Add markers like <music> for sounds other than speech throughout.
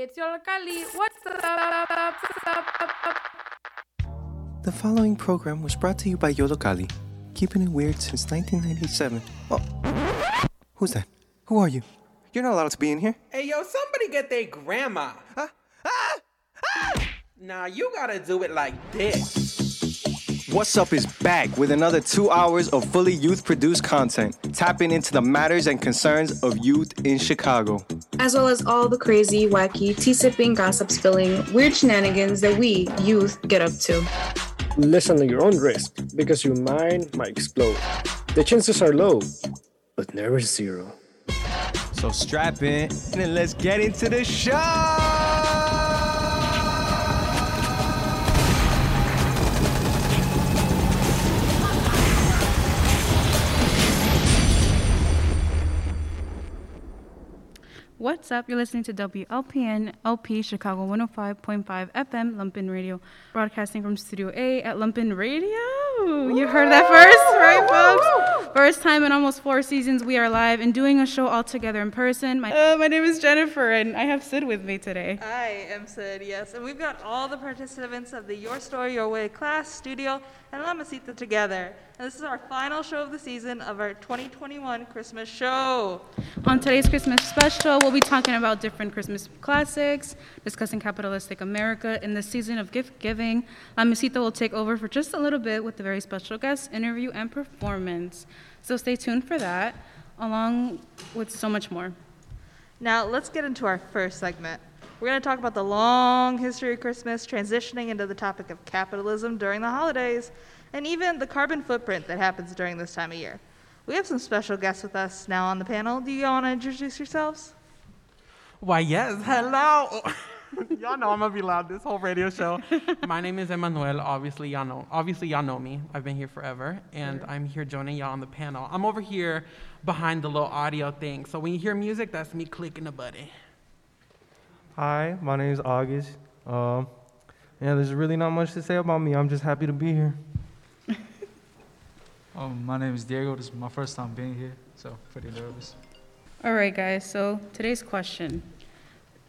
Hey, it's Yollocalli. What's up? The following program was brought to you by Yollocalli, keeping it weird since 1997. Oh, who's that? Who are you? You're not allowed to be in here. Hey, yo, somebody get their grandma. Huh? Ah! Ah! Nah, you gotta do it like this. What's Up is back with another two hours of fully youth produced content, tapping into the matters and concerns of youth in Chicago. As well as all the crazy, wacky, tea sipping, gossip spilling, weird shenanigans that we, youth, get up to. Listen at your own risk because your mind might explode. The chances are low, but never zero. So strap in and let's get into the show! What's up? You're listening to WLPN LP Chicago 105.5 FM Lumpen Radio, broadcasting from Studio A at Lumpen Radio. You heard that first, right, folks? First time in almost four seasons we are live and doing a show all together in person. My, uh, my name is Jennifer, and I have Sid with me today. I am Sid, yes. And we've got all the participants of the Your Story, Your Way class, studio, and La Mesita together. And this is our final show of the season of our 2021 Christmas show. On today's Christmas special, we'll be talking about different Christmas classics, discussing capitalistic America in the season of gift giving. Uh, La Mesita will take over for just a little bit with a very special guest interview and performance. So stay tuned for that, along with so much more. Now, let's get into our first segment. We're going to talk about the long history of Christmas, transitioning into the topic of capitalism during the holidays, and even the carbon footprint that happens during this time of year. We have some special guests with us now on the panel. Do you all want to introduce yourselves? Why, yes. Hello. <laughs> y'all know I'm gonna be loud this whole radio show. <laughs> My name is Emmanuel. Obviously, y'all know. Obviously, y'all know me. I've been here forever, and I'm here joining y'all on the panel. I'm over here behind the little audio thing. So when you hear music, that's me clicking the button. Hi, my name is August. Um, yeah, there's really not much to say about me. I'm just happy to be here. <laughs> Um, my name is Diego. This is my first time being here, so pretty nervous. All right, guys, so today's question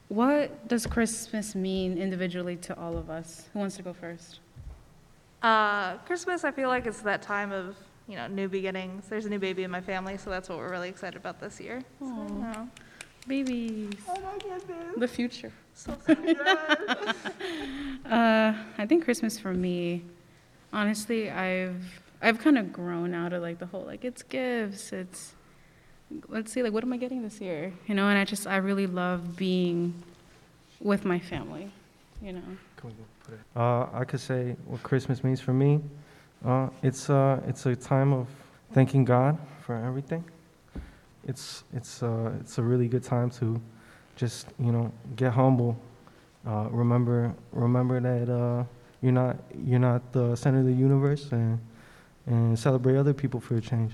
What does Christmas mean individually to all of us? Who wants to go first? Uh, Christmas, I feel like it's that time of you know new beginnings. There's a new baby in my family, so that's what we're really excited about this year. So, you know. Babies. Oh my goodness. The future. So sweet. <laughs> <laughs> Uh, I think Christmas for me, honestly, I've I've kind of grown out of like the whole like it's gifts, it's let's see like what am I getting this year, you know? And I just I really love being with my family, you know. Uh, I could say what Christmas means for me. Uh, it's uh, it's a time of thanking God for everything. It's it's uh, it's a really good time to just you know get humble. Uh, remember remember that uh, you're not you're not the center of the universe, and and celebrate other people for a change.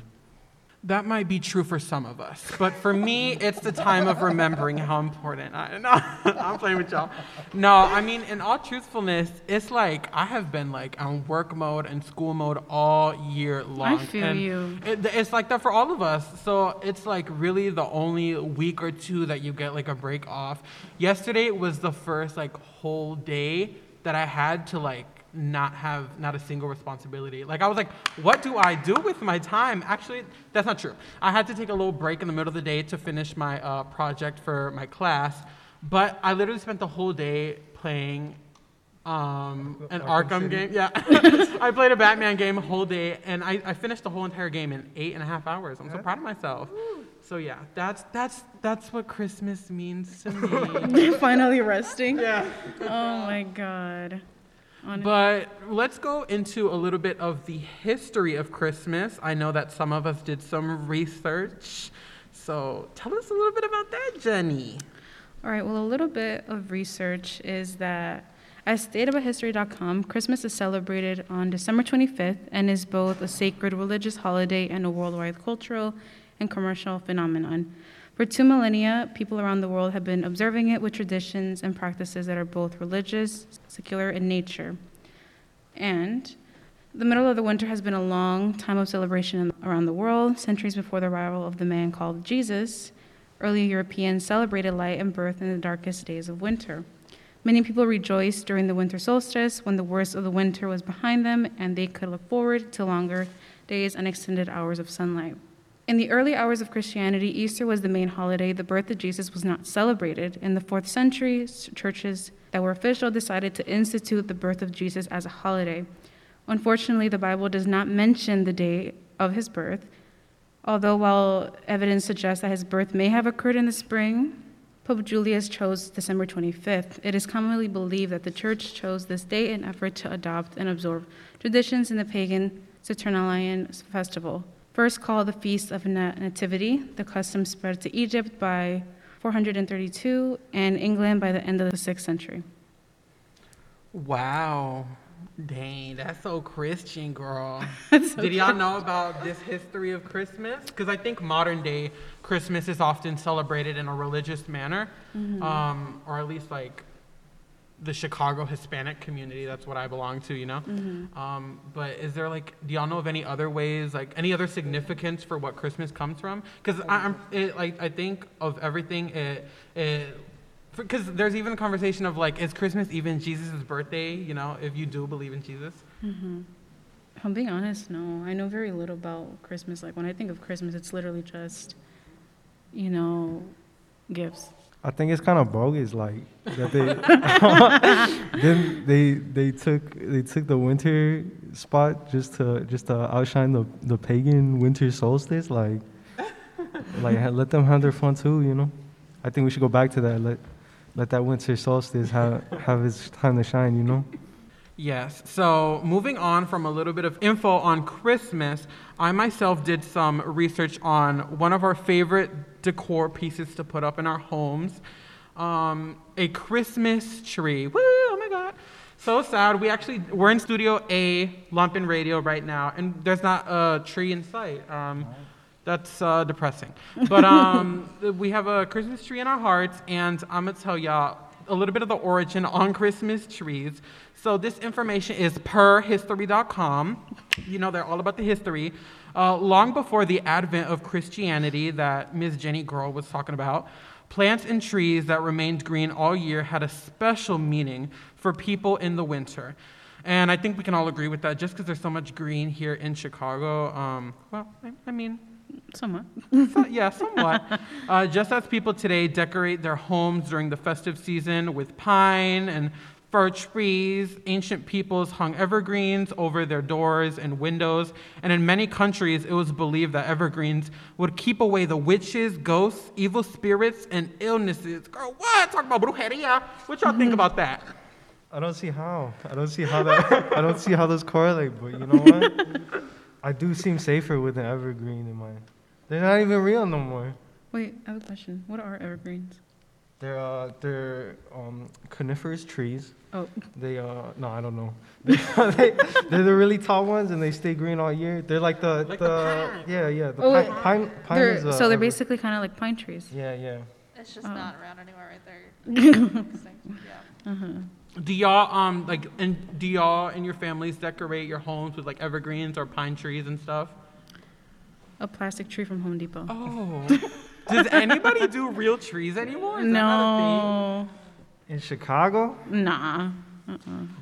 That might be true for some of us, but for me, it's the time of remembering how important I. <laughs> No, I'm playing with y'all. No, I mean, in all truthfulness, it's like I have been like on work mode and school mode all year long. I feel and you. It, it's like that for all of us. So it's like really the only week or two that you get like a break off. Yesterday was the first like whole day that I had to like not have not a single responsibility. Like I was like, what do I do with my time? Actually, that's not true. I had to take a little break in the middle of the day to finish my uh, project for my class, but I literally spent the whole day playing um, an Arkham, game. Yeah, <laughs> <laughs> I played a Batman game a whole day, and I, I finished the whole entire game in eight and a half hours. I'm so proud of myself. So yeah, that's that's that's what Christmas means to me. <laughs> Finally resting. yeah. Oh my god. But let's go into a little bit of the history of Christmas. I know that some of us did some research. So tell us a little bit about that, Jenny. All right, well, a little bit of research is that as stateabouthistory.com, Christmas is celebrated on December 25th and is both a sacred religious holiday and a worldwide cultural and commercial phenomenon. For two millennia, people around the world have been observing it with traditions and practices that are both religious, secular in nature. And the middle of the winter has been a long time of celebration around the world. Centuries before the arrival of the man called Jesus, Early Europeans celebrated light and birth in the darkest days of winter. Many people rejoiced during the winter solstice when the worst of the winter was behind them and they could look forward to longer days and extended hours of sunlight. In the early hours of Christianity, Easter was the main holiday. The birth of Jesus was not celebrated. In the fourth century, churches that were official decided to institute the birth of Jesus as a holiday. Unfortunately, the Bible does not mention the day of his birth, although while evidence suggests that his birth may have occurred in the spring, Pope Julius chose December 25th. It is commonly believed that the church chose this date in effort to adopt and absorb traditions in the pagan Saturnalian festival. First called the Feast of Nativity, the custom spread to Egypt by 432 and England by the end of the 6th century. Wow. Dang, that's so Christian, girl. <laughs> so Did y'all know about this history of Christmas? Because I think modern day Christmas is often celebrated in a religious manner, um, or at least like the Chicago Hispanic community. That's what I belong to, you know. Um, but is there like, do y'all know of any other ways, like any other significance for what Christmas comes from? Because I'm, it, like, I think of everything, it, it because there's even a conversation of like, is Christmas even Jesus' birthday? You know, if you do believe in Jesus. If I'm being honest, no. I know very little about Christmas. Like when I think of Christmas, it's literally just, you know, gifts. I think it's kind of bogus, like that they <laughs> then they they took they took the winter spot just to just to outshine the the pagan winter solstice, like like let them have their fun too, you know. I think we should go back to that. Let let that winter solstice have have its time to shine, you know. Yes. So, moving on from a little bit of info on Christmas, I myself did some research on one of our favorite decor pieces to put up in our homes um, a Christmas tree. Woo! Oh my God. So sad. We actually, we're in Studio A, Lumpen Radio right now, and there's not a tree in sight. Um, that's uh, depressing. But <laughs> um, we have a Christmas tree in our hearts, and I'm going to tell y'all a little bit of the origin on Christmas trees. So this information is per history.com. You know, they're all about the history. Uh, long before the advent of Christianity that Ms. Jenny Girl was talking about, plants and trees that remained green all year had a special meaning for people in the winter. And I think we can all agree with that just because there's so much green here in Chicago. Um, well, I, I mean, Somewhat. so- yeah, somewhat. Uh, just as people today decorate their homes during the festive season with pine and fir trees, ancient peoples hung evergreens over their doors and windows. And in many countries, it was believed that evergreens would keep away the witches, ghosts, evil spirits, and illnesses. Girl, what? Talk about brujeria. What y'all think mm-hmm. about that? I don't see how. I don't see how that. <laughs> I don't see how those correlate. But you know what? I do seem safer with an evergreen in mine. They're not even real no more. Wait, I have a question. What are evergreens? They're uh, they're um, coniferous trees. Oh, They uh no, I don't know. <laughs> they, they're the really tall ones, and they stay green all year. They're like the Like the the, yeah yeah the Oh, pine wait. pine, pine they're, is uh, so they're basically kind of like pine trees. yeah yeah. It's just Oh. not around anywhere right there. <laughs> yeah. Do y'all um like and do y'all and your families decorate your homes with like evergreens or pine trees and stuff? A plastic tree from Home Depot. Oh. <laughs> Does anybody do real trees anymore? Is that not a no, In Chicago, nah.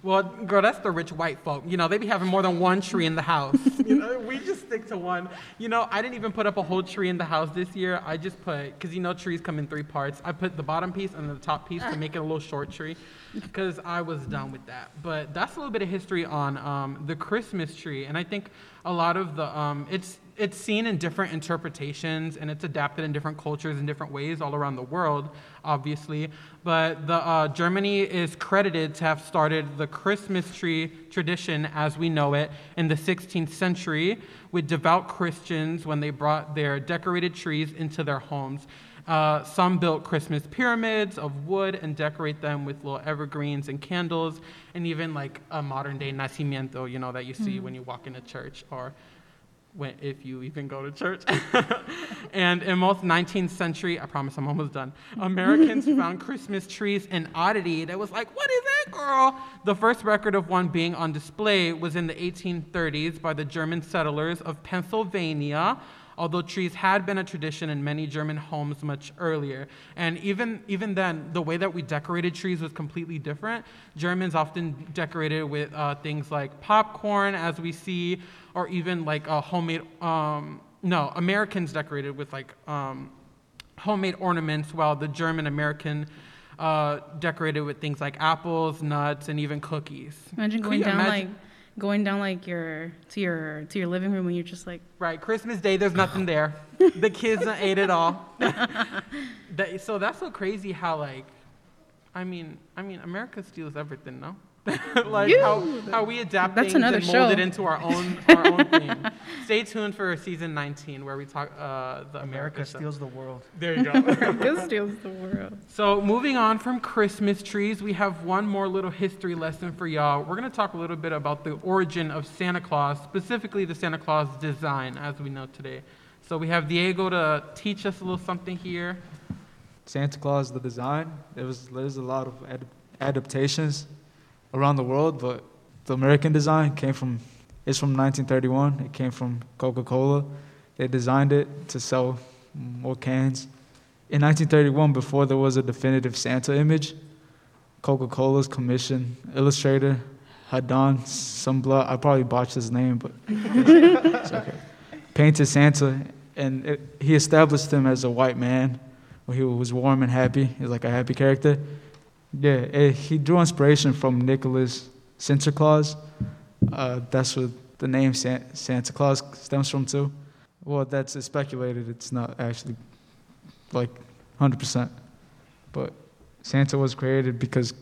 Well, girl, that's the rich white folk. You know, they be having more than one tree in the house. <laughs> you know, we just stick to one. You know, I didn't even put up a whole tree in the house this year. I just put, because you know, trees come in three parts. I put the bottom piece and the top piece to make it a little short tree, because I was done with that. But that's a little bit of history on um, the Christmas tree, and I think a lot of the um, it's it's seen in different interpretations and it's adapted in different cultures in different ways all around the world, obviously. But the uh, Germany is credited to have started the Christmas tree tradition as we know it in the 16th century with devout Christians when they brought their decorated trees into their homes. Uh, some built Christmas pyramids of wood and decorate them with little evergreens and candles, and even like a modern day nacimiento, you know, that you see when you walk into church or when, if you even go to church. <laughs> and in most 19th century, I promise I'm almost done, Americans <laughs> found Christmas trees an oddity that was like, what is that, girl? The first record of one being on display was in the 1830s by the German settlers of Pennsylvania. Although trees had been a tradition in many German homes much earlier. And even, even then, the way that we decorated trees was completely different. Germans often decorated with uh, things like popcorn, as we see, or even like a homemade, um, no, Americans decorated with like um, homemade ornaments, while the German American uh, decorated with things like apples, nuts, and even cookies. Imagine going down imagine- like going down like your to your to your living room and you're just like Right, Christmas Day, there's nothing there. <laughs> The kids ate it all. <laughs> that, so that's so crazy how like, I mean, I mean, America steals everything, no? <laughs> like how, how we adapt That's things another and mold it into our own our own <laughs> thing. Stay tuned for season 19 where we talk uh, the America. America steals the world. There you go. <laughs> America steals the world. So, moving on from Christmas trees, we have one more little history lesson for y'all. We're going to talk a little bit about the origin of Santa Claus, specifically the Santa Claus design as we know today. So, we have Diego to teach us a little something here. Santa Claus, the design, there was there's a lot of ad- adaptations around the world, but the American design came from it's from 1931. It came from Coca-Cola. They designed it to sell more cans. In 1931, before there was a definitive Santa image, Coca-Cola's commission illustrator Hadan Sumbla, I probably botched his name, but <laughs> it's okay. Painted Santa, and it, he established him as a white man where he was warm and happy. He's like a happy character. Yeah, eh, he drew inspiration from Nicholas Sinterklaas. Uh, that's what the name San- Santa Claus stems from too. Well, that's speculated. It's not actually like 100%. But Santa was created because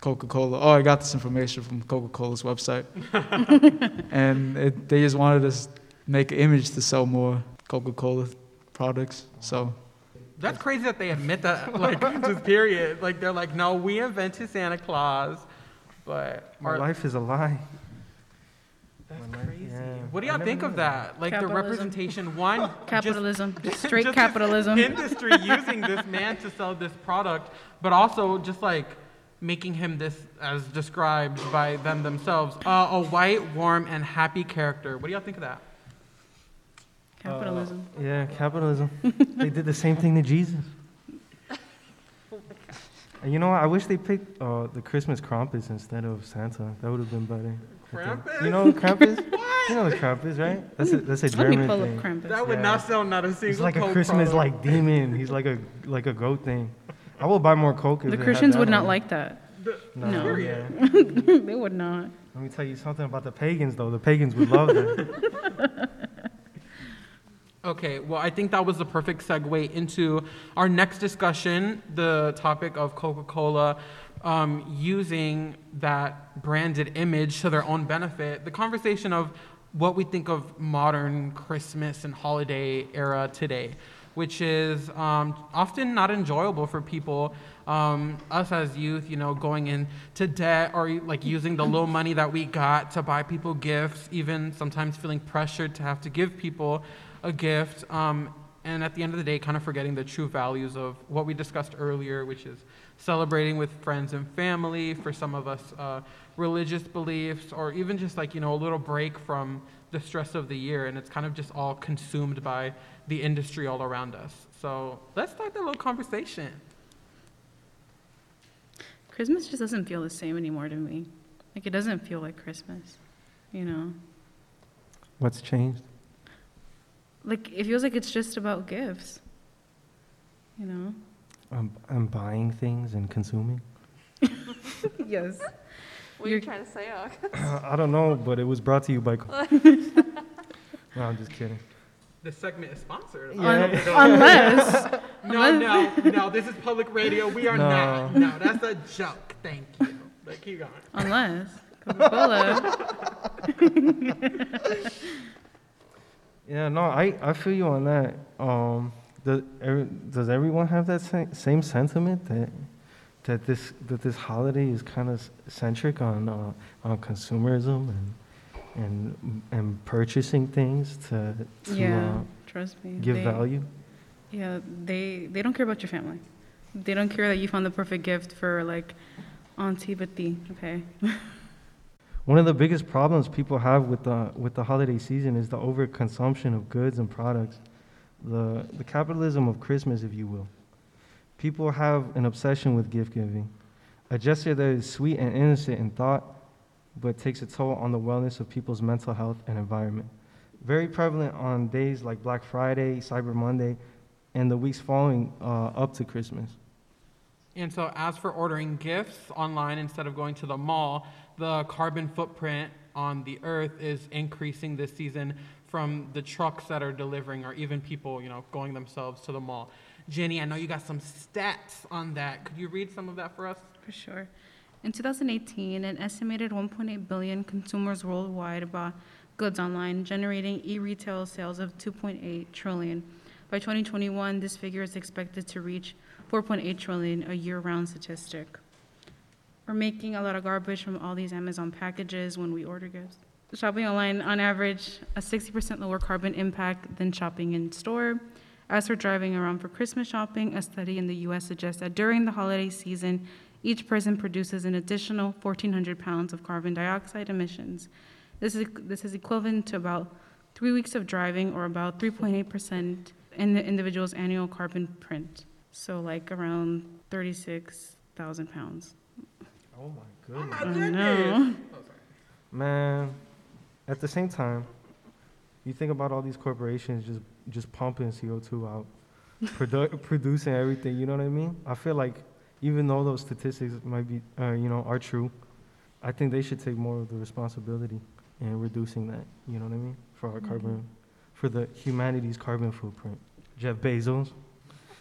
Coca-Cola. Oh, I got this information from Coca-Cola's website, <laughs> and it, they just wanted us to make an image to sell more Coca-Cola products. So That's crazy that they admit that, <laughs> like, just period. Like, they're like, no, we invented Santa Claus, but. My our- life is a lie. That's life- crazy. yeah. What do y'all think of that. that? Like, the representation, one, <laughs> just- Capitalism. <laughs> Straight just capitalism. this industry using this man to sell this product, but also just like making him this, as described by them themselves, uh, a white, warm, and happy character. What do y'all think of that? Capitalism. Yeah, capitalism. <laughs> they did the same thing to Jesus. And you know what? I wish they picked uh, the Christmas Krampus instead of Santa. That would have been better. Krampus? You know Krampus? <laughs> You know the Krampus, right? That's a that's a Let me German pull thing. up Krampus. That would Yeah. not sell not a single. He's like a Christmas product. like demon. He's like a like a goat thing. I will buy more Coke. the it Christians that would not on like that. No, no. yeah. <laughs> they would not. Let me tell you something about the pagans, though. The pagans would love that. Okay, well, I think that was the perfect segue into our next discussion, the topic of Coca Cola um, using that branded image to their own benefit. The conversation of what we think of modern Christmas and holiday era today, which is um, often not enjoyable for people. Um, us as youth, you know, going into debt or like using the little money that we got to buy people gifts, even sometimes feeling pressured to have to give people a gift. Um, and at the end of the day, kind of forgetting the true values of what we discussed earlier, which is celebrating with friends and family, for some of us, uh, religious beliefs, or even just like, you know, a little break from the stress of the year. And it's kind of just all consumed by the industry all around us. So let's start that little conversation. Christmas just doesn't feel the same anymore to me. Like it doesn't feel like Christmas, you know. What's changed? Like it feels like it's just about gifts. You know. I'm, I'm buying things and consuming. <laughs> yes. What are you trying to say, Og? <laughs> I don't know, but it was brought to you by. <laughs> No, I'm just kidding. This segment is sponsored. Unless No, no, no. This is public radio. We are No. not. No, that's a joke. Thank you. But keep going. unless Coca-Cola. Yeah, no, I, I feel you on that. Um, does, every, does everyone have that sa- same sentiment that that this that this holiday is kind of centric on uh, on consumerism and and and purchasing things to to yeah, uh, trust me. give they, value? Yeah, they they don't care about your family. They don't care that you found the perfect gift for like Auntie Betty. Okay. <laughs> One of the biggest problems people have with the with the holiday season is the overconsumption of goods and products, the the capitalism of Christmas, if you will. People have an obsession with gift giving, a gesture that is sweet and innocent in thought, but takes a toll on the wellness of people's mental health and environment. Very prevalent on days like Black Friday, Cyber Monday, and the weeks following uh, up to Christmas. And so, as for ordering gifts online instead of going to the mall, the carbon footprint on the earth is increasing this season from the trucks that are delivering or even people, you know, going themselves to the mall. Jenny, I know you got some stats on that. Could you read some of that for us? For sure. In 2018, an estimated 1.8 billion consumers worldwide bought goods online, generating e-retail sales of 2.8 trillion. By 2021, this figure is expected to reach 4.8 trillion, a year-round statistic. We're making a lot of garbage from all these Amazon packages when we order gifts. Shopping online, on average, a 60% lower carbon impact than shopping in store. As for driving around for Christmas shopping, a study in the US suggests that during the holiday season, each person produces an additional 1,400 pounds of carbon dioxide emissions. This is, this is equivalent to about three weeks of driving or about 3.8% in the individual's annual carbon print. So, like around 36,000 pounds. Oh my goodness. I know. Man, at the same time, you think about all these corporations just just pumping CO2 out, <laughs> produ- producing everything. You know what I mean? I feel like even though those statistics might be, uh, you know, are true, I think they should take more of the responsibility in reducing that. You know what I mean? For our carbon, for the humanity's carbon footprint. Jeff Bezos,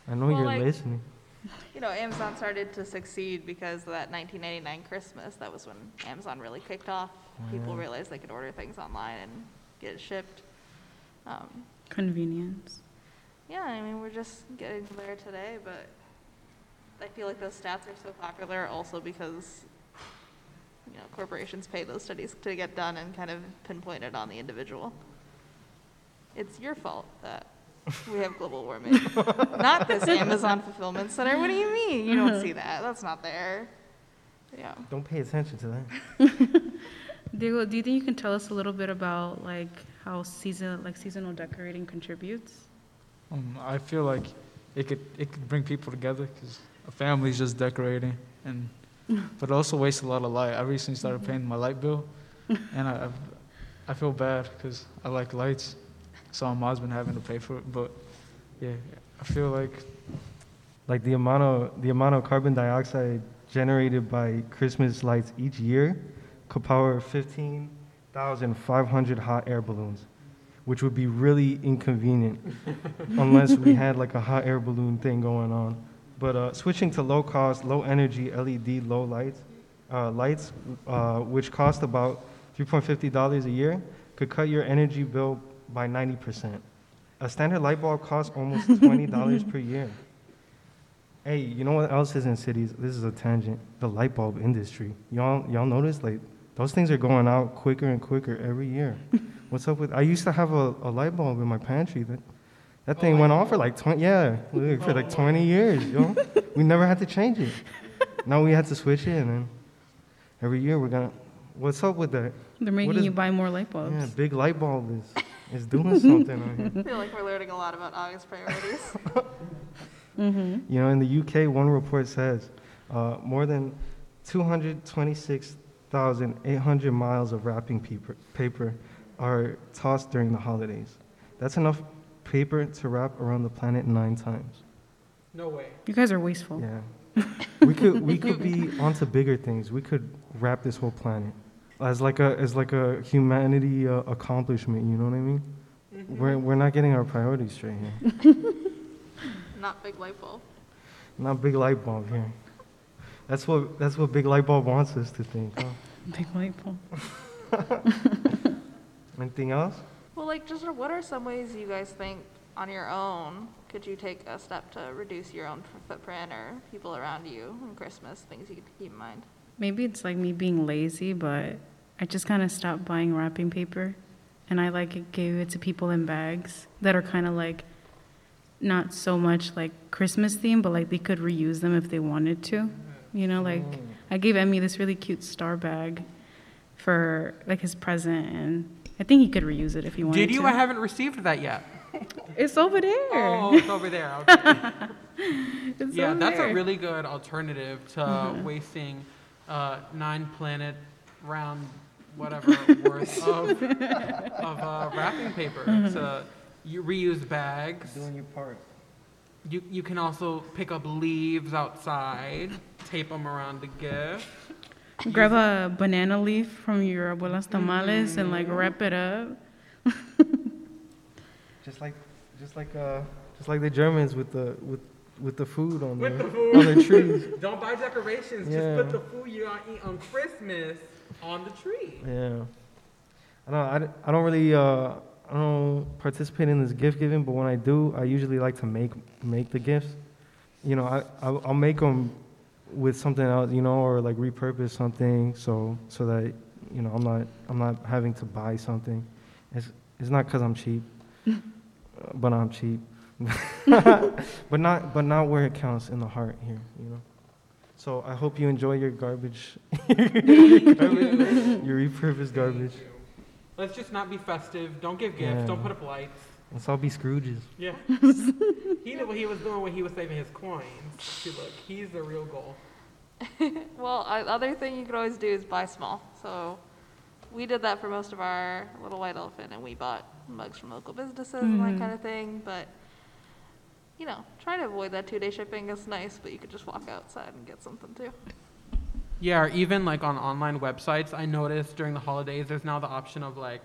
I know Well, you're like- listening. <laughs> You know, Amazon started to succeed because of that 1999 Christmas. That was when Amazon really kicked off. People realized they could order things online and get it shipped. Um, Convenience. yeah, I mean, we're just getting there today, but I feel like those stats are so popular also because, you know, corporations pay those studies to get done and kind of pinpoint it on the individual. It's your fault that we have global warming, not this <laughs> Amazon fulfillment center. What do you mean? You don't see that. That's not there. Yeah. Don't pay attention to that. <laughs> Diego, do you think you can tell us a little bit about like how season, like seasonal decorating contributes? Um, I feel like it could it could bring people together because a family's just decorating, and <laughs> but it also wastes a lot of light. I recently started paying my light bill, and I I've, I feel bad because I like lights, so my mom's been having to pay for it. But yeah, I feel like like the amount of the amount of carbon dioxide generated by Christmas lights each year could power 15,500 hot air balloons, which would be really inconvenient <laughs> unless we had like a hot air balloon thing going on. But uh, switching to low cost, low energy LED low lights, uh, lights, uh, which cost about $3.50 a year, could cut your energy bill by 90%. A standard light bulb costs almost $20 per year. <laughs> Hey, you know what else is in cities? This is a tangent. The light bulb industry. Y'all, y'all notice like those things are going out quicker and quicker every year. <laughs> What's up with? I used to have a, a light bulb in my pantry. That that oh thing went off for like twenty. Yeah, look, for like oh. twenty years. Yo, <laughs> we never had to change it. Now we had to switch it, and then every year we're gonna. What's up with that? They're making is- you buy more light bulbs. Yeah, big light bulb is is doing something on here. I feel like we're learning a lot about August priorities. <laughs> Mm-hmm. You know, in the UK, one report says uh, more than 226,800 miles of wrapping paper, paper are tossed during the holidays. That's enough paper to wrap around the planet nine times. No way. You guys are wasteful. Yeah. <laughs> we could we could <laughs> be onto bigger things. We could wrap this whole planet as like a as like a humanity uh, accomplishment. You know what I mean? We're we're not getting our priorities straight here. <laughs> Not big light bulb. Not big light bulb here. That's what that's what big light bulb wants us to think. Huh? <laughs> Big light bulb. <laughs> Anything else? Well, like, just what are some ways you guys think on your own could you take a step to reduce your own footprint or people around you on Christmas? Things you could keep in mind. Maybe it's like me being lazy, but I just kind of stopped buying wrapping paper, and I like gave it to people in bags that are kind of like not so much like Christmas theme, but like they could reuse them if they wanted to. You know, like I gave Emmy this really cute star bag for like his present, and I think he could reuse it if he wanted to. Did you? to. I haven't received that yet. <laughs> It's over there. Oh, it's over there. <laughs> Okay. It's yeah, over that's there. a really good alternative to Mhm. wasting uh, nine planet round whatever worth <laughs> of, of uh, wrapping paper. Mhm. To you reuse bags. Doing your part. You you can also pick up leaves outside, tape them around the gift. Grab a banana leaf from your abuela's tamales and like wrap it up. Just like, just like, uh, just like the Germans with the with with the food on With their the food. on their trees. <laughs> Don't buy decorations. Yeah. Just put the food you're gonna eat on Christmas on the tree. Yeah. I don't. I, d- I don't really. Uh, I don't participate in this gift giving, but when I do, I usually like to make make the gifts. You know, I I'll, I'll make them with something else, you know, or like repurpose something, so so that you know I'm not I'm not having to buy something. It's it's not because I'm cheap, <laughs> but I'm cheap. <laughs> but not but not where it counts in the heart here, you know. So I hope you enjoy your garbage, <laughs> your, garbage, your repurposed garbage. Let's just not be festive. Don't give gifts. Yeah. Don't put up lights. Let's all be Scrooges. Yeah. <laughs> he knew what he was doing when he was saving his coins. See, look, he's the real goal. well, I, other thing you could always do is buy small. So we did that for most of our little white elephant, and we bought mugs from local businesses and Mhm. that kind of thing. But you know, try to avoid that two-day shipping. It's nice, but you could just walk outside and get something too. Yeah, or even like on online websites, I noticed during the holidays, there's now the option of like,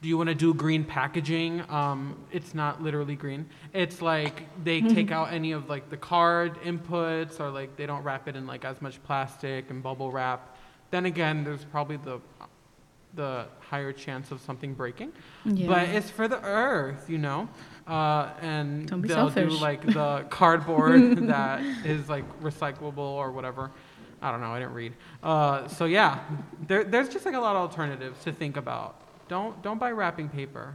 do you want to do green packaging? Um, it's not literally green. It's like they <laughs> take out any of like the card inputs, or like they don't wrap it in like as much plastic and bubble wrap. Then again, there's probably the the higher chance of something breaking. Yeah. But it's for the earth, you know. Uh, and Don't be they'll selfish. do like the cardboard <laughs> that is like recyclable or whatever. I don't know. I didn't read. Uh, so yeah, there, there's just like a lot of alternatives to think about. Don't don't buy wrapping paper,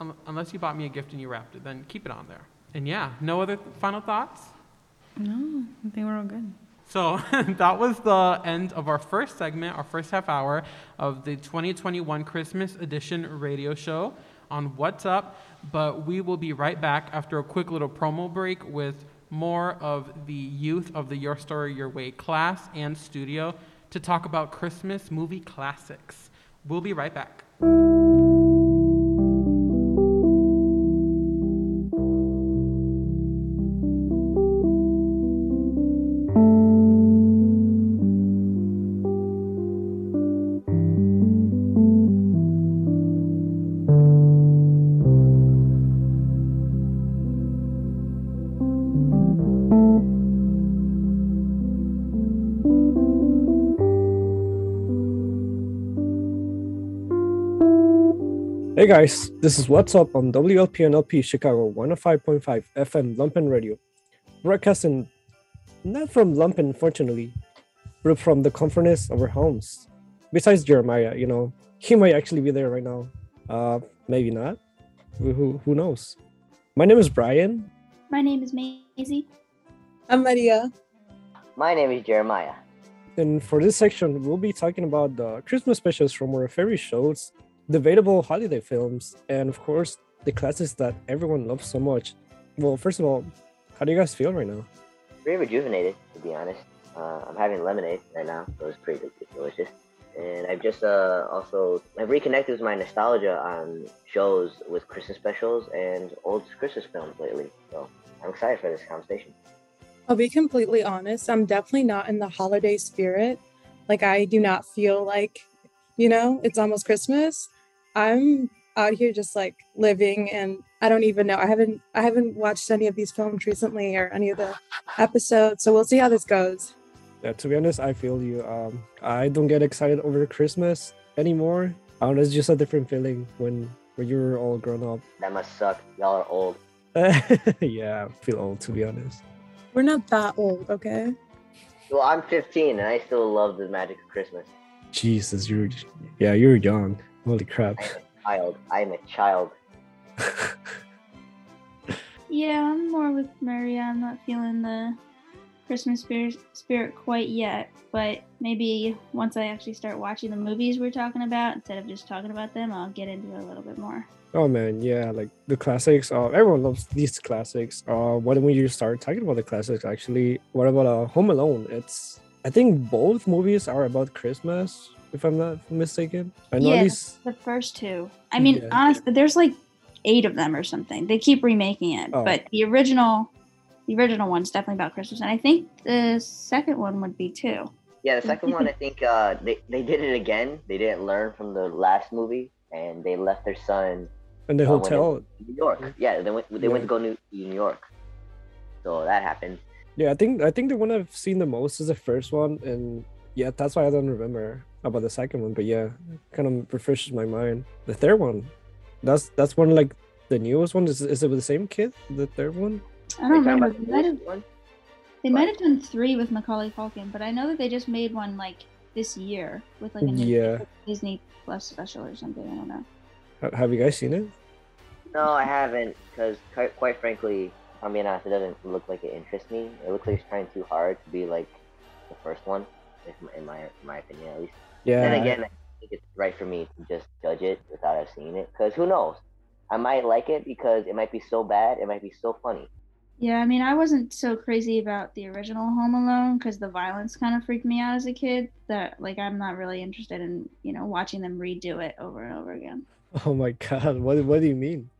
Un- unless you bought me a gift and you wrapped it. Then keep it on there. And yeah, no other final thoughts. No, I think we're all good. So <laughs> that was the end of our first segment, our first half hour of the 2021 Christmas edition radio show on What's Up. But we will be right back after a quick little promo break with more of the youth of the Your Story Your Way class and studio to talk about Christmas movie classics. We'll be right back. Hey guys, this is What's Up on WLPNLP Chicago 105.5 FM Lumpen Radio. Broadcasting not from Lumpen, unfortunately, but from the comfortness of our homes. Besides Jeremiah, you know, he might actually be there right now. Uh, maybe not. Who, who, who knows? My name is Brian. My name is Maisie. I'm Maria. My name is Jeremiah. And for this section, we'll be talking about the Christmas specials from our favorite shows, debatable holiday films, and of course, the classics that everyone loves so much. Well, first of all, how do you guys feel right now? Pretty rejuvenated, to be honest. Uh, I'm having lemonade right now, so it's pretty delicious. And I've just uh, also I've reconnected with my nostalgia on shows with Christmas specials and old Christmas films lately. So I'm excited for this conversation. I'll be completely honest. I'm definitely not in the holiday spirit. Like, I do not feel like, you know, it's almost Christmas. I'm out here just like living and I don't even know. I haven't I haven't watched any of these films recently or any of the episodes. So we'll see how this goes. Yeah, to be honest, I feel you. Um, I don't get excited over Christmas anymore. I don't know, it's just a different feeling when when you're all grown up. That must suck. Y'all are old. <laughs> yeah, I feel old to be honest. We're not that old, okay? Well, I'm 15 and I still love the magic of Christmas. Jesus, you're yeah, you're young. Holy crap. Child, I am a child. <laughs> Yeah, I'm more with Maria. I'm not feeling the Christmas spirit, spirit quite yet, but maybe once I actually start watching the movies we're talking about, instead of just talking about them, I'll get into it a little bit more. Oh man, yeah, like the classics. Uh, everyone loves these classics. Uh, why don't we just start talking about the classics? Actually, what about uh, Home Alone? It's I think both movies are about Christmas, if I'm not mistaken. I know yeah, at least the first two. I mean, Yeah. honestly, there's like eight of them or something. They keep remaking it, Oh. but the original, the original one's definitely about Christmas, and I think the second one would be too. Yeah, the second one, I think uh, they they did it again. They didn't learn from the last movie, and they left their son in the uh, hotel. New York. Yeah, they went. They went to go to New York. So that happened. Yeah, I think I think the one I've seen the most is the first one, and yeah, that's why I don't remember about the second one. But yeah, kind of refreshes my mind. The third one, that's that's one like the newest one. Is is it with the same kid? The third one? I don't Are remember. They might have, they might have done three with Macaulay Culkin, but I know that they just made one like this year with like a new Yeah. Disney Plus special or something. I don't know. Have you guys seen it? No, I haven't, because quite, quite frankly, I mean, being it doesn't look like it interests me. It looks like it's trying too hard to be like the first one, in my in my opinion at least. Yeah. Then again, I think it's right for me to just judge it without have seen it, because who knows? I might like it because it might be so bad, it might be so funny. Yeah, I mean, I wasn't so crazy about the original Home Alone because the violence kind of freaked me out as a kid. That like I'm not really interested in you know watching them redo it over and over again. <laughs> Oh my god, what what do you mean?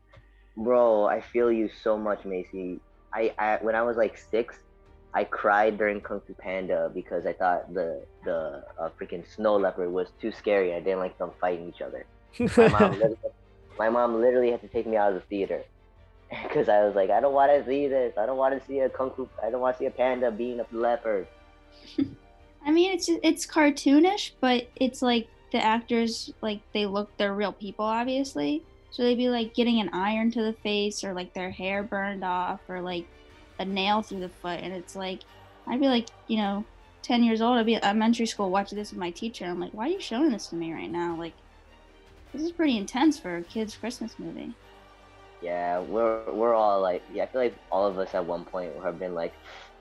Bro, I feel you so much, Maisie. I, I when I was like six, I cried during Kung Fu Panda because I thought the the uh, freaking snow leopard was too scary. I didn't like them fighting each other. My mom, <laughs> literally, my mom literally had to take me out of the theater <laughs> because I was like, I don't want to see this. I don't want to see a kung fu. I don't want to see a panda being a leopard. <laughs> I mean, it's just, it's cartoonish, but it's like the actors like they look they're real people, obviously. So they'd be like getting an iron to the face, or like their hair burned off, or like a nail through the foot, and it's like I'd be like, you know, ten years old. I'd be at elementary school watching this with my teacher. I'm like, why are you showing this to me right now? Like, this is pretty intense for a kid's Christmas movie. Yeah, we're we're all like, yeah. I feel like all of us at one point have been like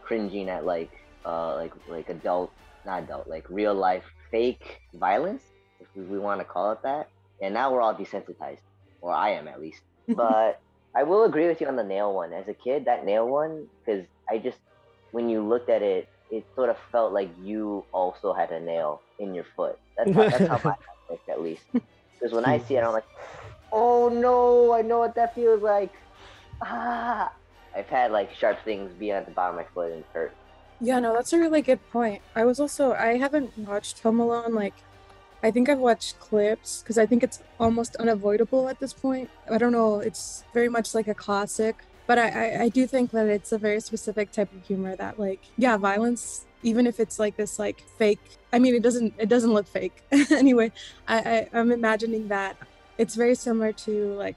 cringing at like uh like like adult, not adult, like real life fake violence, if we, we want to call it that. And now we're all desensitized, or I am at least. <laughs> But I will agree with you on the nail one. As a kid, that nail one, because I just when you looked at it, it sort of felt like you also had a nail in your foot. That's how, that's how my <laughs> looked at least. Because when I see it, I'm like, oh no, I know what that feels like. Ah, I've had like sharp things be at the bottom of my foot and it hurt. Yeah, no, that's a really good point. I was also I haven't watched Home Alone like I think I've watched clips because I think it's almost unavoidable at this point. I don't know, it's very much like a classic, but I, I I do think that it's a very specific type of humor that like yeah, violence even if it's like this like fake I mean it doesn't it doesn't look fake. <laughs> anyway, I, I I'm imagining that it's very similar to like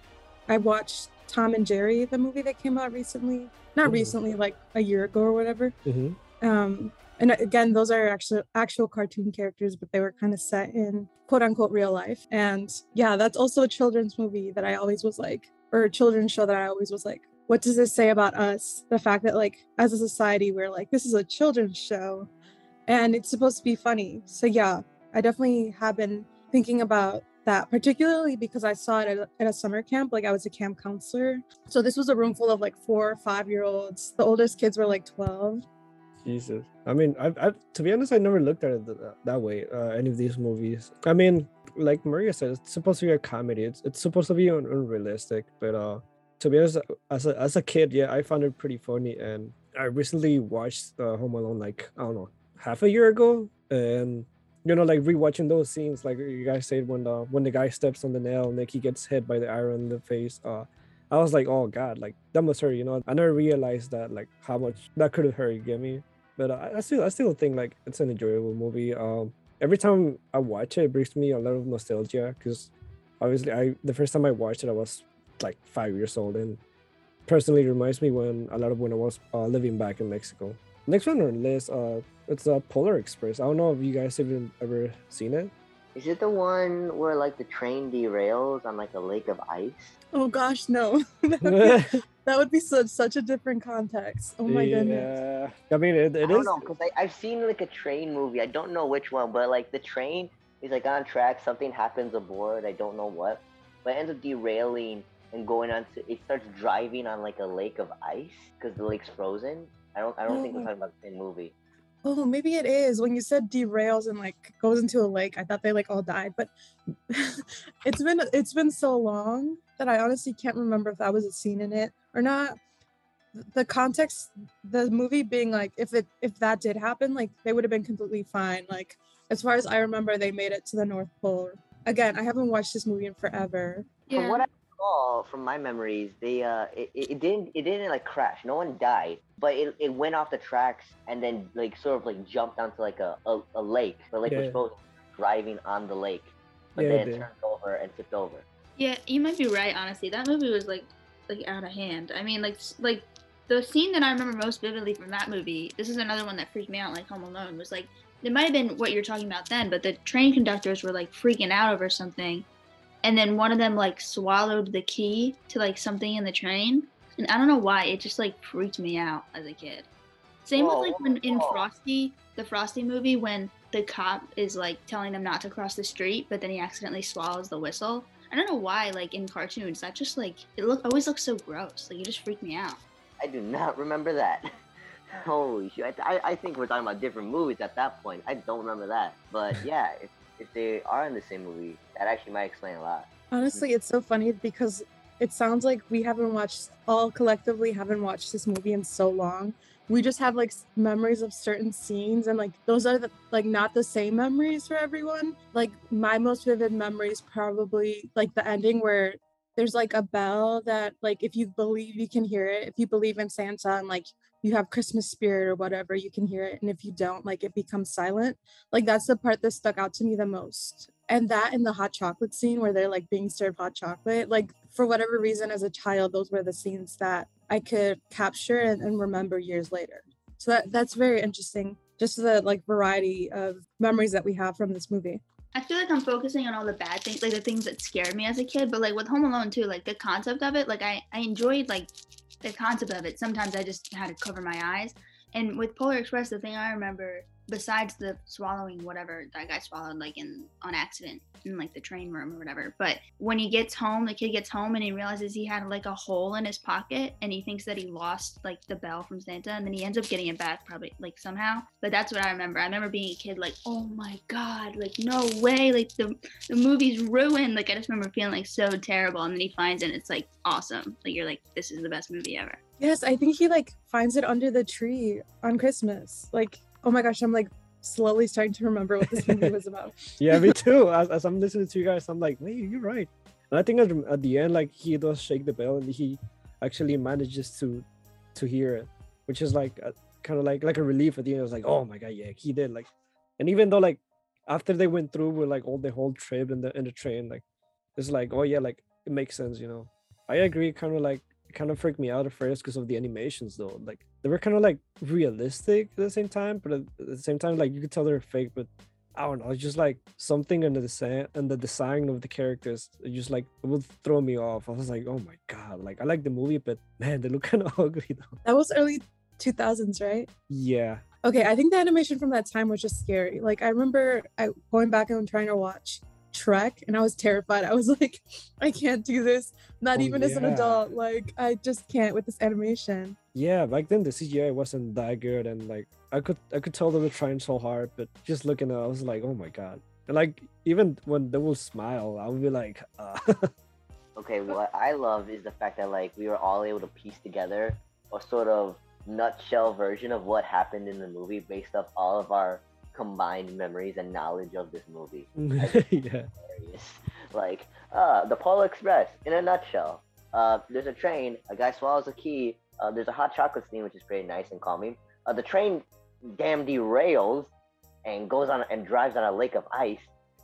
I watched Tom and Jerry, the movie that came out recently. Not Mhm. recently, like a year ago or whatever hmm um and uh, again those are actual actual cartoon characters but they were kind of set in quote unquote real life. And yeah that's also a children's movie that i always was like or a children's show that i always was like what does this say about us? The fact that like as a society we're like this is a children's show and it's supposed to be funny. So yeah i definitely have been thinking about that particularly because i saw it at a, at a summer camp like i was a camp counselor. So this was a room full of like four or five year olds the oldest kids were like 12 Jesus. I mean, I, I to be honest, I never looked at it th- that way. Uh, any of these movies. I mean, like Maria said, it's supposed to be a comedy. It's it's supposed to be un- unrealistic. But uh, to be honest, as a as a kid, yeah, I found it pretty funny. And I recently watched uh, Home Alone like I don't know half a year ago, and you know, like rewatching those scenes, like you guys said when the when the guy steps on the nail, he gets hit by the iron in the face. Uh, I was like, oh god, like that must hurt. You know, I never realized that like how much that could have hurt. You get me? But uh, I still I still think like it's an enjoyable movie. Um, every time I watch it, it brings me a lot of nostalgia because obviously I the first time I watched it, I was like five years old, and personally reminds me when a lot of when I was uh, living back in Mexico. Next one on the list, uh, it's uh, Polar Express. I don't know if you guys have even ever seen it. Is it the one where like the train derails on like a lake of ice? Oh gosh, no. <laughs> I <laughs> that would be such such a different context. Oh my goodness. Yeah, I mean it, I it don't is. know because I've seen like a train movie. I don't know which one, but like the train is like on track. Something happens aboard. I don't know what, but it ends up derailing and going on to. It starts driving on like a lake of ice because the lake's frozen. I don't. I don't oh, think we're Oh. talking about the same movie. Oh, maybe it is. When you said derails and like goes into a lake, I thought they like all died. But <laughs> it's been it's been so long that I honestly can't remember if that was a scene in it or not. The context, the movie being like, if it if that did happen, like they would have been completely fine. Like as far as I remember, they made it to the North Pole. Again, I haven't watched this movie in forever. From what I recall, from my memories, they uh, it, it it didn't it didn't like crash. No one died, but it, it went off the tracks and then like sort of like jumped onto like a a, a lake. The lake Yeah. was frozen, driving on the lake, but Yeah, then it did. turned over and tipped over. Yeah, you might be right. Honestly, that movie was like like out of hand. I mean, like like the scene that I remember most vividly from that movie. This is another one that freaked me out. Like Home Alone was like it might have been what you're talking about then, but the train conductors were like freaking out over something, and then one of them like swallowed the key to like something in the train, and I don't know why it just like freaked me out as a kid. Same Whoa, with like when in whoa. Frosty, the Frosty movie, when the cop is like telling them not to cross the street, but then he accidentally swallows the whistle. I don't know why, like in cartoons, that just like it look always looks so gross. Like it just freaked me out. I do not remember that. <laughs> Holy shit! I, I think we're talking about different movies at that point. I don't remember that, but yeah, if, if they are in the same movie, that actually might explain a lot. Honestly, it's so funny because it sounds like we haven't watched all collectively haven't watched this movie in so long. We just have like memories of certain scenes and like those are the, like not the same memories for everyone. Like my most vivid memory is probably like the ending where there's like a bell that like if you believe you can hear it. If you believe in Santa and like you have Christmas spirit or whatever, you can hear it. And if you don't, like it becomes silent. Like that's the part that stuck out to me the most. And that in the hot chocolate scene where they're like being served hot chocolate, like for whatever reason as a child, those were the scenes that I could capture and, and remember years later. So that that's very interesting. Just the like variety of memories that we have from this movie. I feel like I'm focusing on all the bad things, like the things that scared me as a kid. But like with Home Alone too, like the concept of it, like I I enjoyed like the concept of it. Sometimes I just had to cover my eyes. And with Polar Express, the thing I remember, besides the swallowing whatever that guy swallowed like in on accident in like the train room or whatever, but when he gets home, the kid gets home and he realizes he had like a hole in his pocket and he thinks that he lost like the bell from Santa and then he ends up getting it back probably like somehow. But that's what I remember. I remember being a kid like, oh my god, like no way, like the the movie's ruined. Like I just remember feeling like so terrible and then he finds it and it's like awesome. Like you're like, this is the best movie ever. Yes, I think he like finds it under the tree on Christmas. Like, oh my gosh, I'm like slowly starting to remember what this movie was about. <laughs> Yeah, me too. As, as I'm listening to you guys, I'm like, wait, you're right. And I think at, at the end, like he does shake the bell, and he actually manages to to hear it, which is like kind of like like a relief at the end. I was like, oh my god, yeah, he did. Like, and even though like after they went through with like all the whole trip in the in the train, like it's like, oh yeah, like it makes sense, you know. I agree, kind of like kind of freaked me out at first because of the animations though. Like they were kind of like realistic at the same time, but at the same time, like you could tell they're fake. But I don't know, it's just like something in the design and the design of the characters. It just like it would throw me off. I was like, oh my god, like I like the movie, but man, they look <laughs> kind of ugly though. That was early 2000s, right? Yeah, Okay, I think the animation from that time was just scary. Like I remember I going back and trying to watch Shrek and I was terrified. I was <laughs> like, I can't do this. Not Oh, even as an adult. Like I just can't with this animation. Yeah. Back then the CGI wasn't that good, and like I could I could tell they were trying so hard, but just looking at, it, I was like, oh my god. And like even when they will smile, I would be like, uh, <laughs> Okay, what I love is the fact that like we were all able to piece together a sort of nutshell version of what happened in the movie based off all of our combined memories and knowledge of this movie. <laughs> yeah. Like, uh, the Polar Express in a nutshell. Uh, there's a train, a guy swallows a key. Uh, there's a hot chocolate scene, which is pretty nice and calming. Uh, the train damn derails and goes on and drives on a lake of ice.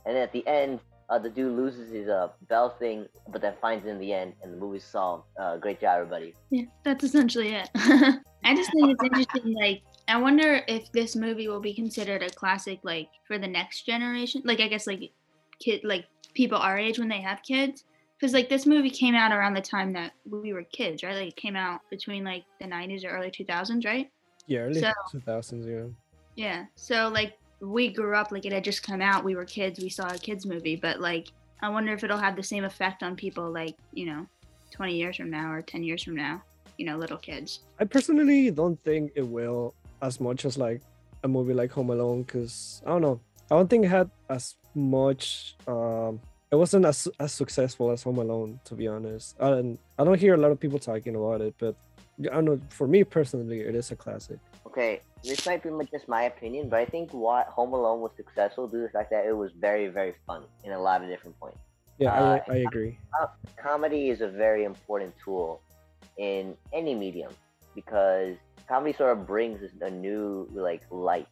And at the end, uh, the dude loses his uh, bell thing, but then finds it in the end, and the movie's solved. Uh, great job, everybody. Yeah, that's essentially it. <laughs> I just think it's interesting. Like, I wonder if this movie will be considered a classic, like for the next generation. Like, I guess like kid, like people our age when they have kids, because like this movie came out around the time that we were kids, right? Like it came out between like the 90s or early 2000s, right? Yeah, early So- 2000s. Yeah. Yeah. So like we grew up like it had just come out. We were kids. We saw a kids movie, but like I wonder if it'll have the same effect on people like you know, 20 years from now or 10 years from now. You know, little kids. I personally don't think it will as much as like a movie like Home Alone because I don't know. I don't think it had as much. Um, it wasn't as as successful as Home Alone, to be honest. And I don't hear a lot of people talking about it, but I don't know. For me personally, it is a classic. Okay, this might be just my opinion, but I think what Home Alone was successful due to the fact that it was very, very funny in a lot of different points. Yeah, Uh, I, I agree. Uh, comedy is a very important tool in any medium because comedy sort of brings a new like light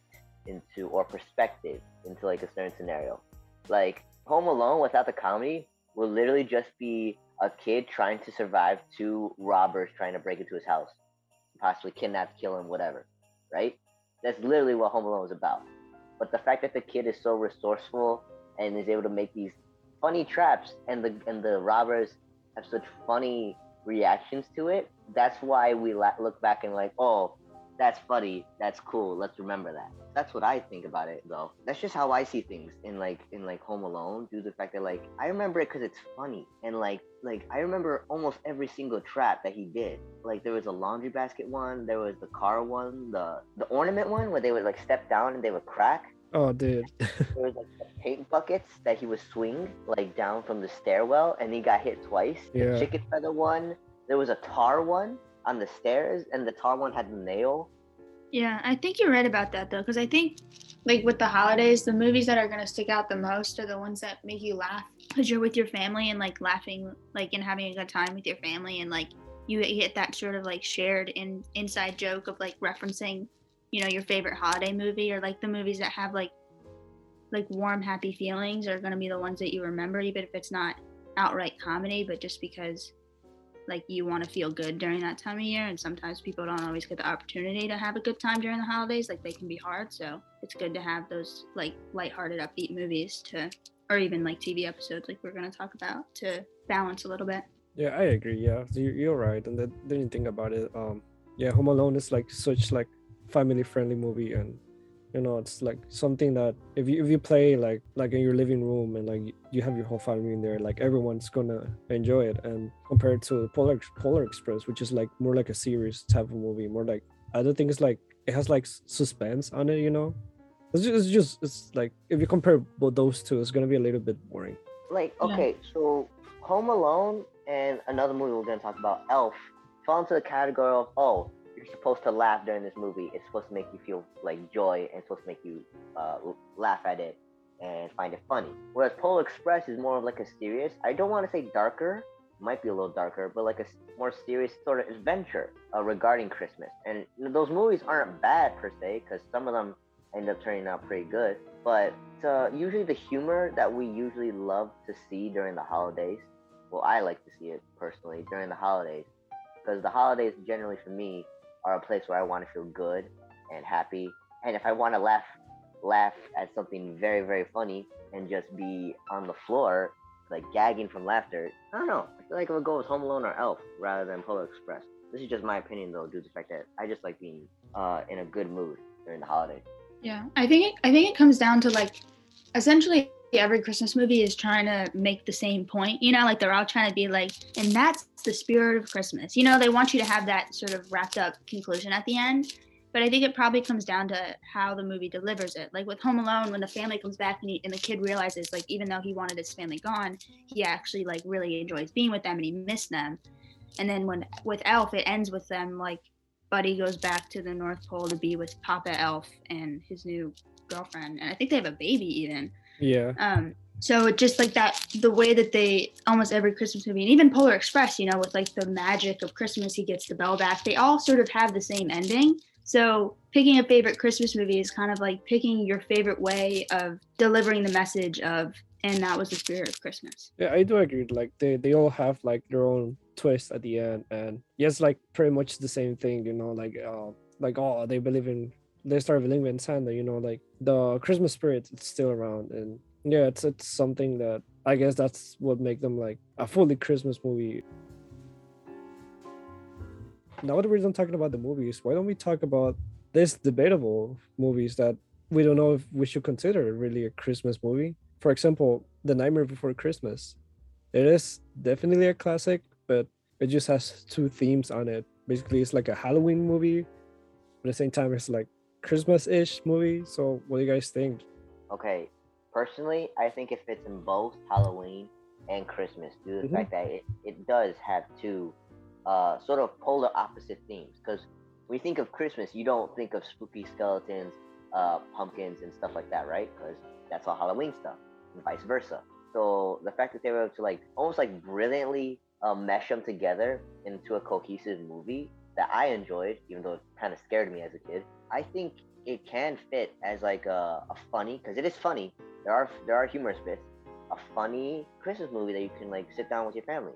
into or perspective into like a certain scenario. Like Home Alone without the comedy will literally just be a kid trying to survive two robbers trying to break into his house, possibly kidnap, kill him, whatever. Right? That's literally what Home Alone is about. But the fact that the kid is so resourceful and is able to make these funny traps and the and the robbers have such funny reactions to it that's why we la- look back and like oh that's funny that's cool let's remember that that's what i think about it though that's just how i see things in like in like home alone due to the fact that like i remember it because it's funny and like like i remember almost every single trap that he did like there was a laundry basket one there was the car one the the ornament one where they would like step down and they would crack Oh, dude. there was like paint buckets that he would swing like down from the stairwell and he got hit twice. Yeah. The chicken feather one. There was a tar one on the stairs and the tar one had the nail. Yeah, I think you're right about that though, because I think like with the holidays, the movies that are gonna stick out the most are the ones that make you laugh because you're with your family and like laughing, like and having a good time with your family, and like you get that sort of like shared in inside joke of like referencing, you know, your favorite holiday movie or like the movies that have like like warm, happy feelings are gonna be the ones that you remember, even if it's not outright comedy, but just because like you want to feel good during that time of year and sometimes people don't always get the opportunity to have a good time during the holidays like they can be hard so it's good to have those like lighthearted upbeat movies to or even like tv episodes like we're going to talk about to balance a little bit Yeah, I agree. Yeah, you, you're right. And I didn't think about it. Um, yeah, Home Alone is like such like family friendly movie, and you know it's like something that if you if you play like like in your living room and like you have your whole family in there, like everyone's gonna enjoy it. And compared to Polar Polar Express, which is like more like a series type of movie, more like I don't think it's like it has like suspense on it. You know, it's just, it's just it's like if you compare both those two, it's gonna be a little bit boring. Like, okay, so Home Alone and another movie we're gonna talk about, Elf, fall into the category of oh, you're supposed to laugh during this movie. It's supposed to make you feel like joy and it's supposed to make you uh, laugh at it and find it funny. Whereas Polar Express is more of like a serious. I don't want to say darker, might be a little darker, but like a more serious sort of adventure uh, regarding Christmas. And those movies aren't bad per se, because some of them end up turning out pretty good. But uh, usually the humor that we usually love to see during the holidays, well, I like to see it personally during the holidays, because the holidays generally for me are a place where I want to feel good and happy. And if I want to laugh, laugh at something very, very funny and just be on the floor, like gagging from laughter, I don't know. I feel like I would go with Home Alone or Elf rather than Polar Express. This is just my opinion though, due to the fact that I just like being uh, in a good mood during the holidays. Yeah, I think it, I think it comes down to like essentially every Christmas movie is trying to make the same point. You know, like they're all trying to be like, and that's the spirit of Christmas. You know, they want you to have that sort of wrapped up conclusion at the end. But I think it probably comes down to how the movie delivers it. Like with Home Alone, when the family comes back and, he, and the kid realizes, like, even though he wanted his family gone, he actually like really enjoys being with them and he missed them. And then when with Elf, it ends with them like Buddy goes back to the North Pole to be with Papa Elf and his new girlfriend, and I think they have a baby even. Yeah. Um, so it just like that, the way that they almost every Christmas movie, and even Polar Express, you know, with like the magic of Christmas, he gets the bell back. They all sort of have the same ending. So picking a favorite Christmas movie is kind of like picking your favorite way of delivering the message of, and that was the spirit of Christmas. Yeah, I do agree. Like they they all have like their own twist at the end, and yes, like pretty much the same thing. You know, like uh, like oh, they believe in they start believing in Santa. You know, like the Christmas spirit it's still around, and Yeah, it's it's something that I guess that's what make them like a fully Christmas movie. Now that we're done talking about the movies, why don't we talk about this debatable movies that we don't know if we should consider really a Christmas movie? For example, The Nightmare Before Christmas. It is definitely a classic, but it just has two themes on it. Basically, it's like a Halloween movie, but at the same time, it's like Christmas-ish movie. So, what do you guys think? Okay, personally, I think it fits in both Halloween and Christmas due to the Mhm. fact that it, it does have two uh, sort of polar opposite themes. Because when you think of Christmas, you don't think of spooky skeletons, uh, pumpkins, and stuff like that, right? Because that's all Halloween stuff, and vice versa. So the fact that they were able to like almost like brilliantly uh, mesh them together into a cohesive movie that I enjoyed, even though it kind of scared me as a kid, I think it can fit as like a, a funny because it is funny. There are there are humorous bits, a funny Christmas movie that you can like sit down with your family.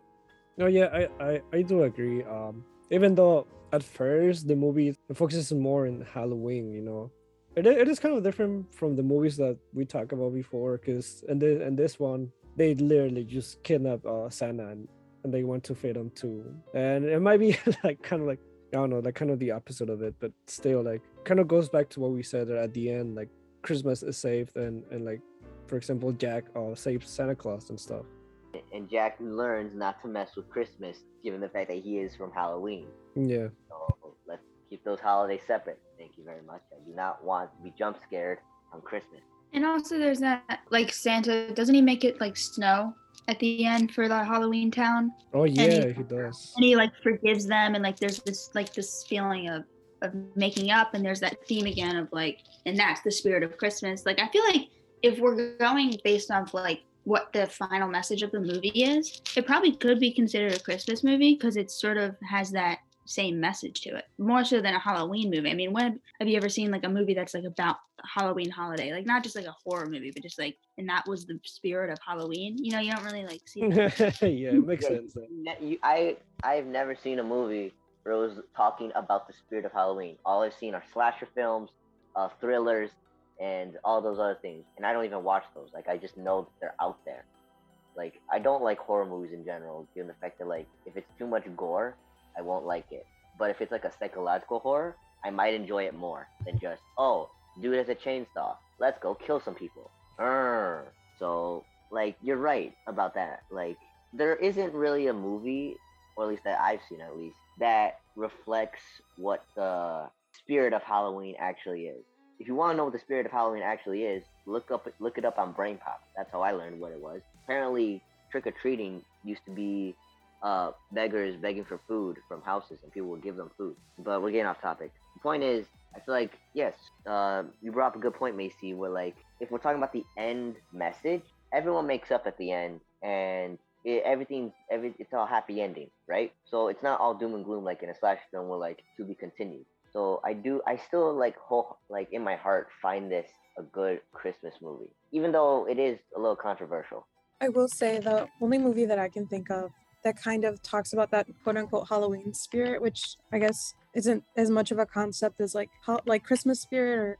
No, yeah, I, I, I do agree. Um, even though at first the movie focuses more on Halloween, you know, it, it is kind of different from the movies that we talked about before. Because in the in this one, they literally just kidnap uh, Santa and, and they want to feed him too. And it might be <laughs> like kind of like I don't know, like kind of the opposite of it, but still like kind of goes back to what we said at the end, like Christmas is saved and and like for example Jack uh, saves Santa Claus and stuff. And Jack learns not to mess with Christmas, given the fact that he is from Halloween. Yeah. So let's keep those holidays separate. Thank you very much. I do not want to be jump scared on Christmas. And also, there's that like Santa. Doesn't he make it like snow at the end for the Halloween town? Oh yeah, he- he does. And he like forgives them, and like there's this like this feeling of of making up, and there's that theme again of like, and that's the spirit of Christmas. Like I feel like if we're going based off like what the final message of the movie is, it probably could be considered a Christmas movie because it sort of has that same message to it more so than a halloween movie i mean when have you ever seen like a movie that's like about the halloween holiday like not just like a horror movie but just like and that was the spirit of halloween you know you don't really like see <laughs> that. yeah, it makes sense. you- I I've never seen a movie where it was talking about the spirit of Halloween. All I've seen are slasher films, uh, thrillers, and all those other things. And I don't even watch those. Like I just know that they're out there. Like I don't like horror movies in general, given the fact that like if it's too much gore, I won't like it. But if it's like a psychological horror, I might enjoy it more than just oh, dude has a chainsaw. Let's go kill some people. Urgh. So like you're right about that. Like there isn't really a movie, or at least that I've seen at least, that reflects what the spirit of Halloween actually is. If you want to know what the spirit of Halloween actually is, look up look it up on BrainPop. That's how I learned what it was. Apparently, trick or treating used to be uh, beggars begging for food from houses, and people would give them food. But we're getting off topic. The point is, I feel like yes, uh, you brought up a good point, Maisie. Where like, if we're talking about the end message, everyone makes up at the end, and it, everything, every it's all happy ending, right? So it's not all doom and gloom like in a slash film where like to be continued. So I do, I still like whole, like in my heart find this a good Christmas movie, even though it is a little controversial. I will say the only movie that I can think of that kind of talks about that quote unquote Halloween spirit, which I guess isn't as much of a concept as like ho- like Christmas spirit or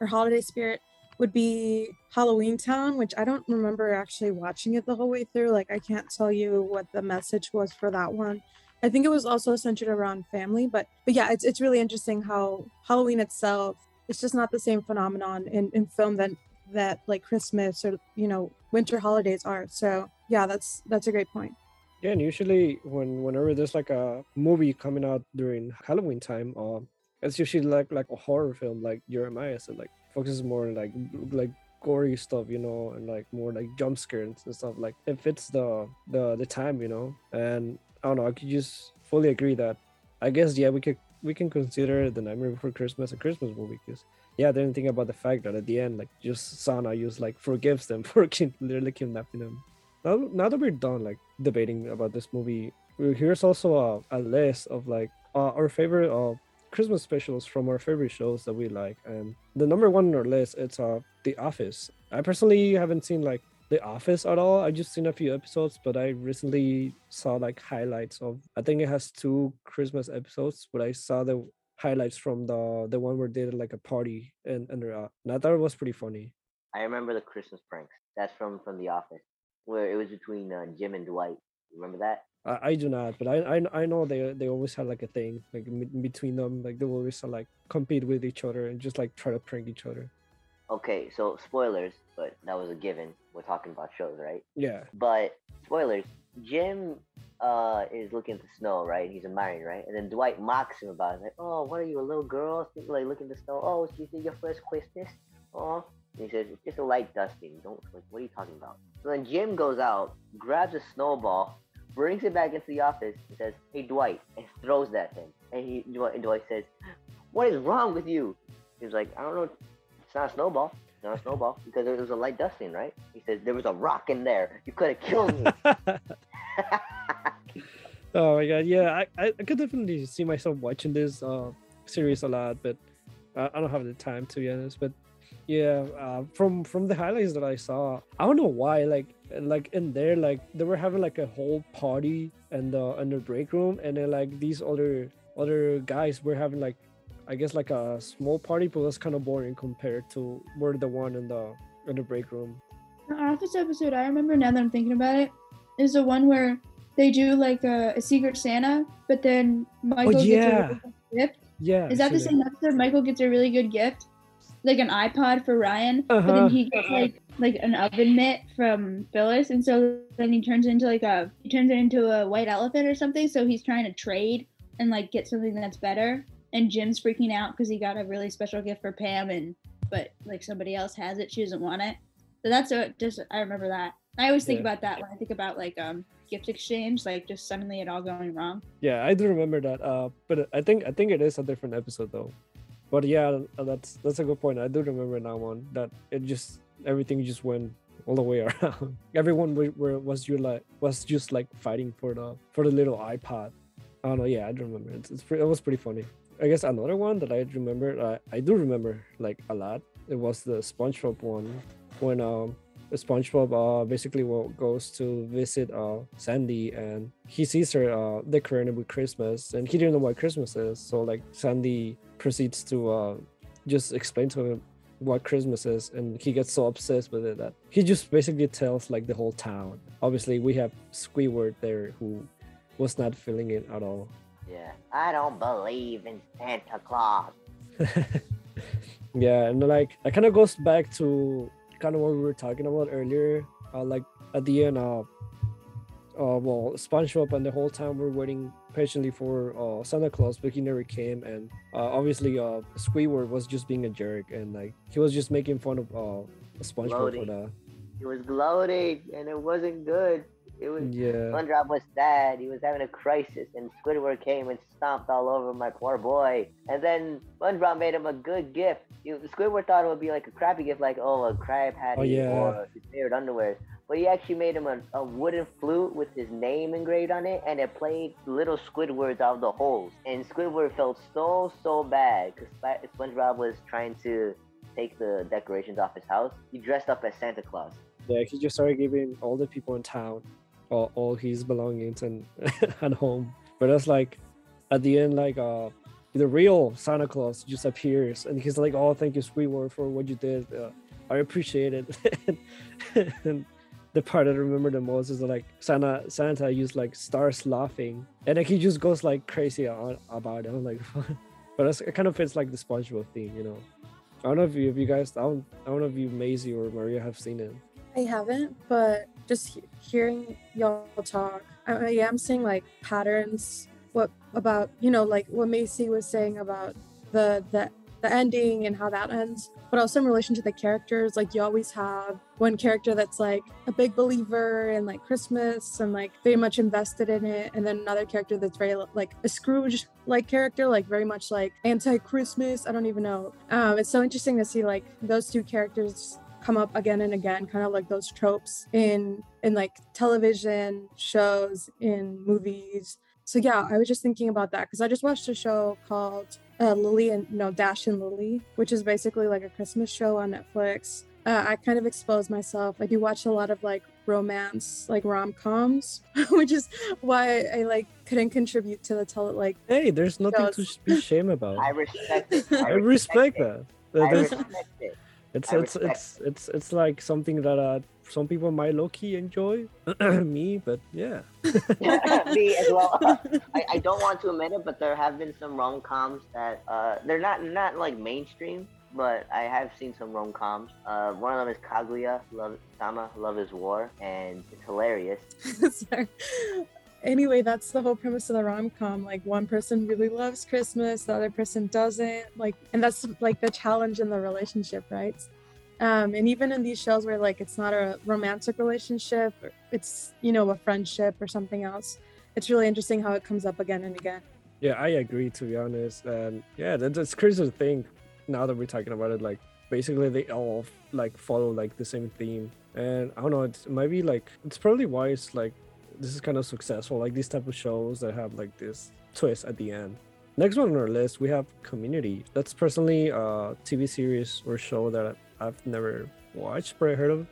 or holiday spirit would be Halloween Town, which I don't remember actually watching it the whole way through. Like I can't tell you what the message was for that one. I think it was also centered around family, but but yeah, it's it's really interesting how Halloween itself it's just not the same phenomenon in, in film that that like Christmas or you know winter holidays are. So yeah, that's that's a great point. Yeah, and usually when whenever there's like a movie coming out during Halloween time, um, it's usually like like a horror film, like Jeremiah said, like focuses more on like like gory stuff, you know, and like more like jump scares and stuff. Like it fits the the the time, you know. And I don't know, I could just fully agree that I guess yeah, we could we can consider the Nightmare Before Christmas a Christmas movie because yeah, they didn't think about the fact that at the end, like just Santa just like forgives them <laughs> for literally kidnapping them. Now, now that we're done like debating about this movie, here's also a, a list of like uh, our favorite uh, Christmas specials from our favorite shows that we like. And the number one on our list it's uh The Office. I personally haven't seen like The Office at all. I just seen a few episodes, but I recently saw like highlights of. I think it has two Christmas episodes, but I saw the highlights from the the one where they did like a party and and uh, and I thought it was pretty funny. I remember the Christmas pranks. That's from from The Office, where it was between uh, Jim and Dwight. Remember that? I, I do not, but I, I I know they they always had like a thing like in between them, like they always uh, like compete with each other and just like try to prank each other. Okay, so spoilers, but that was a given. We're talking about shows, right? Yeah. But spoilers, Jim uh, is looking at the snow, right? He's admiring, right? And then Dwight mocks him about it. Like, oh, what are you, a little girl? Like looking at the snow. Oh, is it your first Christmas? Oh, and he says it's just a light dusting. Don't like, what are you talking about? So then Jim goes out, grabs a snowball, brings it back into the office, and says, "Hey Dwight," and throws that thing. And he Dwight, and Dwight says, "What is wrong with you?" He's like, "I don't know. It's not a snowball." It's not a snowball because it was a light dusting, right? He says there was a rock in there. You could have killed me. <laughs> oh my god, yeah, I, I, could definitely see myself watching this uh series a lot, but I, I don't have the time to be honest. But yeah, uh, from from the highlights that I saw, I don't know why, like like in there, like they were having like a whole party and the in the break room, and then like these other other guys were having like I guess like a small party, but that's kind of boring compared to where the one in the in the break room. The Office episode I remember now that I'm thinking about it is the one where they do like a, a secret Santa, but then Michael oh, yeah. gets a really good gift. Yeah. Is that the same episode? Michael gets a really good gift, like an iPod for Ryan, uh-huh. but then he gets like like an oven mitt from Phyllis, and so then he turns into like a he turns it into a white elephant or something. So he's trying to trade and like get something that's better. And Jim's freaking out because he got a really special gift for Pam, and but like somebody else has it, she doesn't want it. So that's a, just I remember that. I always think Yeah. about that when I think about like um gift exchange, like just suddenly it all going wrong. Yeah, I do remember that. Uh, but I think I think it is a different episode though. But yeah, uh, that's that's a good point. I do remember that one. That it just everything just went all the way around. <laughs> Everyone were, was you like was just like fighting for the for the little iPod. I don't know. Yeah, I do remember. It's, it's pretty, it was pretty funny. I guess another one that I remember, uh, I do remember like a lot. It was the SpongeBob one when um SpongeBob uh basically goes to visit uh Sandy and he sees her uh decorating with Christmas and he didn't know what Christmas is. So like Sandy proceeds to uh just explain to him what Christmas is and he gets so obsessed with it that he just basically tells like the whole town. Obviously we have Squidward there who was not feeling it at all. yeah. I don't believe in Santa Claus. <laughs> Yeah, and like that kind of goes back to kind of what we were talking about earlier. Uh, like at the end, uh, uh, well, SpongeBob and the whole time we're waiting patiently for uh, Santa Claus, but he never came. And uh, obviously, uh, Squidward was just being a jerk, and like he was just making fun of uh, SpongeBob for the He was gloating, and it wasn't good. It was yeah. SpongeBob was sad. He was having a crisis, and Squidward came and stomped all over my poor boy. And then SpongeBob made him a good gift. You, Squidward thought it would be like a crappy gift, like oh a crab patty Oh, yeah. or his favorite underwear. But he actually made him a, a wooden flute with his name engraved on it, and it played little Squidwards out of the holes. And Squidward felt so so bad because SpongeBob was trying to take the decorations off his house. He dressed up as Santa Claus. Yeah, he just started giving all the people in town all, all his belongings and <laughs> at home. But it's like at the end, like uh, the real Santa Claus just appears and he's like, "Oh, thank you, Squidward, for what you did. Uh, I appreciate it." <laughs> and the part I remember the most is like Santa Santa used like starts laughing and like he just goes like crazy on, about it. I'm like, <laughs> but it kind of fits like the SpongeBob theme, you know. I don't know if you, if you guys, I don't, I don't know if you, Maisie or Maria, have seen it. I haven't, but just he- hearing y'all talk, I, I am seeing like patterns. What about you know like what Maisie was saying about the the the ending and how that ends, but also in relation to the characters. Like you always have one character that's like a big believer in like Christmas and like very much invested in it, and then another character that's very like a Scrooge like character, like very much like anti-Christmas. I don't even know. Um, it's so interesting to see like those two characters come up again and again kind of like those tropes in in like television shows in movies so yeah i was just thinking about that because i just watched a show called uh, lily and no dash and lily which is basically like a christmas show on netflix uh, i kind of exposed myself i do watch a lot of like romance like rom-coms <laughs> which is why i like couldn't contribute to the tele like Hey, there's nothing to shows. sh- be ashamed about. I respect it. I <laughs> respect that. That- I that's- respect it. It's it's it's it's it's like something that uh some people might low key enjoy. <clears throat> Me, but yeah. <laughs> Me as well. <laughs> I, I don't want to admit it, but there have been some rom coms that uh, they're not not like mainstream, but I have seen some rom coms. Uh, one of them is Kaguya Love Sama Love Is War, and it's hilarious. <laughs> Sorry. Anyway, that's the whole premise of the rom com. Like one person really loves Christmas, the other person doesn't. Like, and that's like the challenge in the relationship, right? Um, and even in these shows where like it's not a romantic relationship, it's you know a friendship or something else, it's really interesting how it comes up again and again. Yeah, I agree to be honest. And yeah, that, that's crazy to think now that we're talking about it. Like basically they all like follow like the same theme. And I don't know, it's, maybe like it's probably why it's like this is kind of successful. Like these type of shows that have like this twist at the end. Next one on our list, we have Community. That's personally a TV series or show that I've never watched, but I heard of.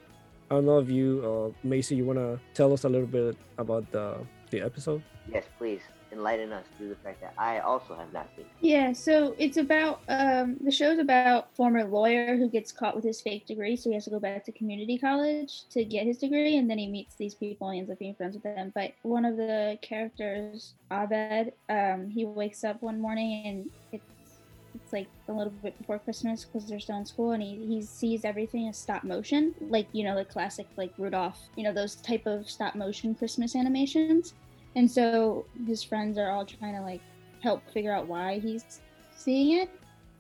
I don't know if you, uh, Maisie, you wanna tell us a little bit about the the episode? Yes, please enlighten us through the fact that I also have not seen. Yeah, so it's about um, the show's about former lawyer who gets caught with his fake degree, so he has to go back to community college to get his degree, and then he meets these people and ends up being friends with them. But one of the characters, Abed, um, he wakes up one morning and it's it's like a little bit before Christmas because they're still in school, and he, he sees everything as stop motion, like you know the classic like Rudolph, you know those type of stop motion Christmas animations. And so his friends are all trying to like help figure out why he's seeing it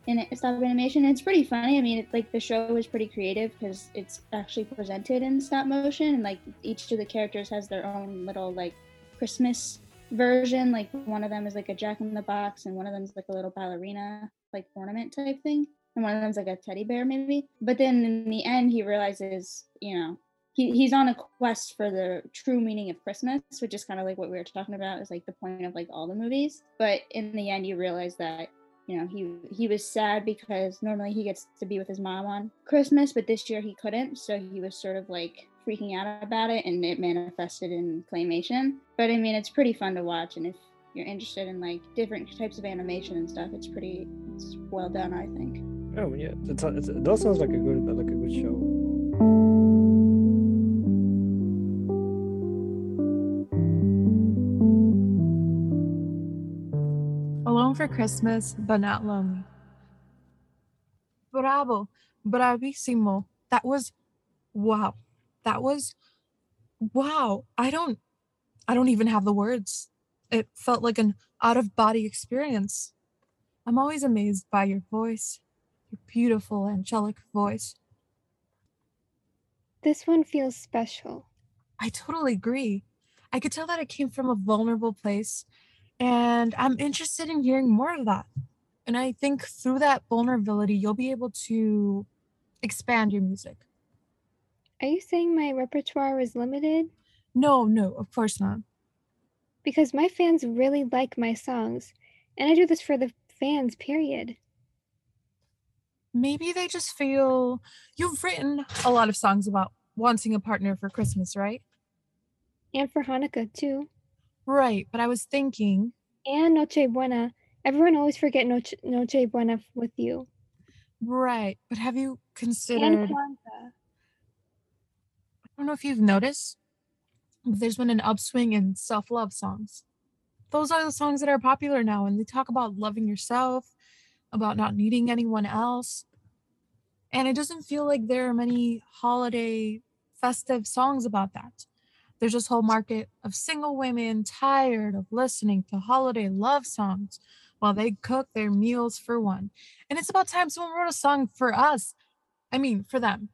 in stop animation. It's pretty funny. I mean, it's like the show is pretty creative because it's actually presented in stop motion, and like each of the characters has their own little like Christmas version. Like one of them is like a Jack in the Box, and one of them is like a little ballerina like ornament type thing, and one of them's like a teddy bear maybe. But then in the end, he realizes, you know, he, he's on a quest for the true meaning of Christmas, which is kind of like what we were talking about, is like the point of like all the movies. But in the end, you realize that you know he he was sad because normally he gets to be with his mom on Christmas, but this year he couldn't, so he was sort of like freaking out about it, and it manifested in claymation. But I mean, it's pretty fun to watch, and if you're interested in like different types of animation and stuff, it's pretty it's well done, I think. Oh yeah, it's, it's, it does sounds like a good like a good show. For Christmas, but not lonely. Bravo, bravissimo. That was wow. That was wow. I don't I don't even have the words. It felt like an out of body experience. I'm always amazed by your voice, your beautiful angelic voice. This one feels special. I totally agree. I could tell that it came from a vulnerable place, and I'm interested in hearing more of that. And I think through that vulnerability, you'll be able to expand your music. Are you saying my repertoire is limited? No, no, of course not. Because my fans really like my songs, and I do this for the fans, period. Maybe they just feel you've written a lot of songs about wanting a partner for Christmas, right? And for Hanukkah, too. Right, but I was thinking. And Noche Buena. Everyone always forget Noche, Noche Buena with you. Right, but have you And considered? Kwanzaa. I don't know if you've noticed, but there's been an upswing in self love songs. Those are the songs that are popular now, and they talk about loving yourself, about not needing anyone else. And it doesn't feel like there are many holiday festive songs about that. There's this whole market of single women tired of listening to holiday love songs while they cook their meals for one. And it's about time someone wrote a song for us. I mean, for them.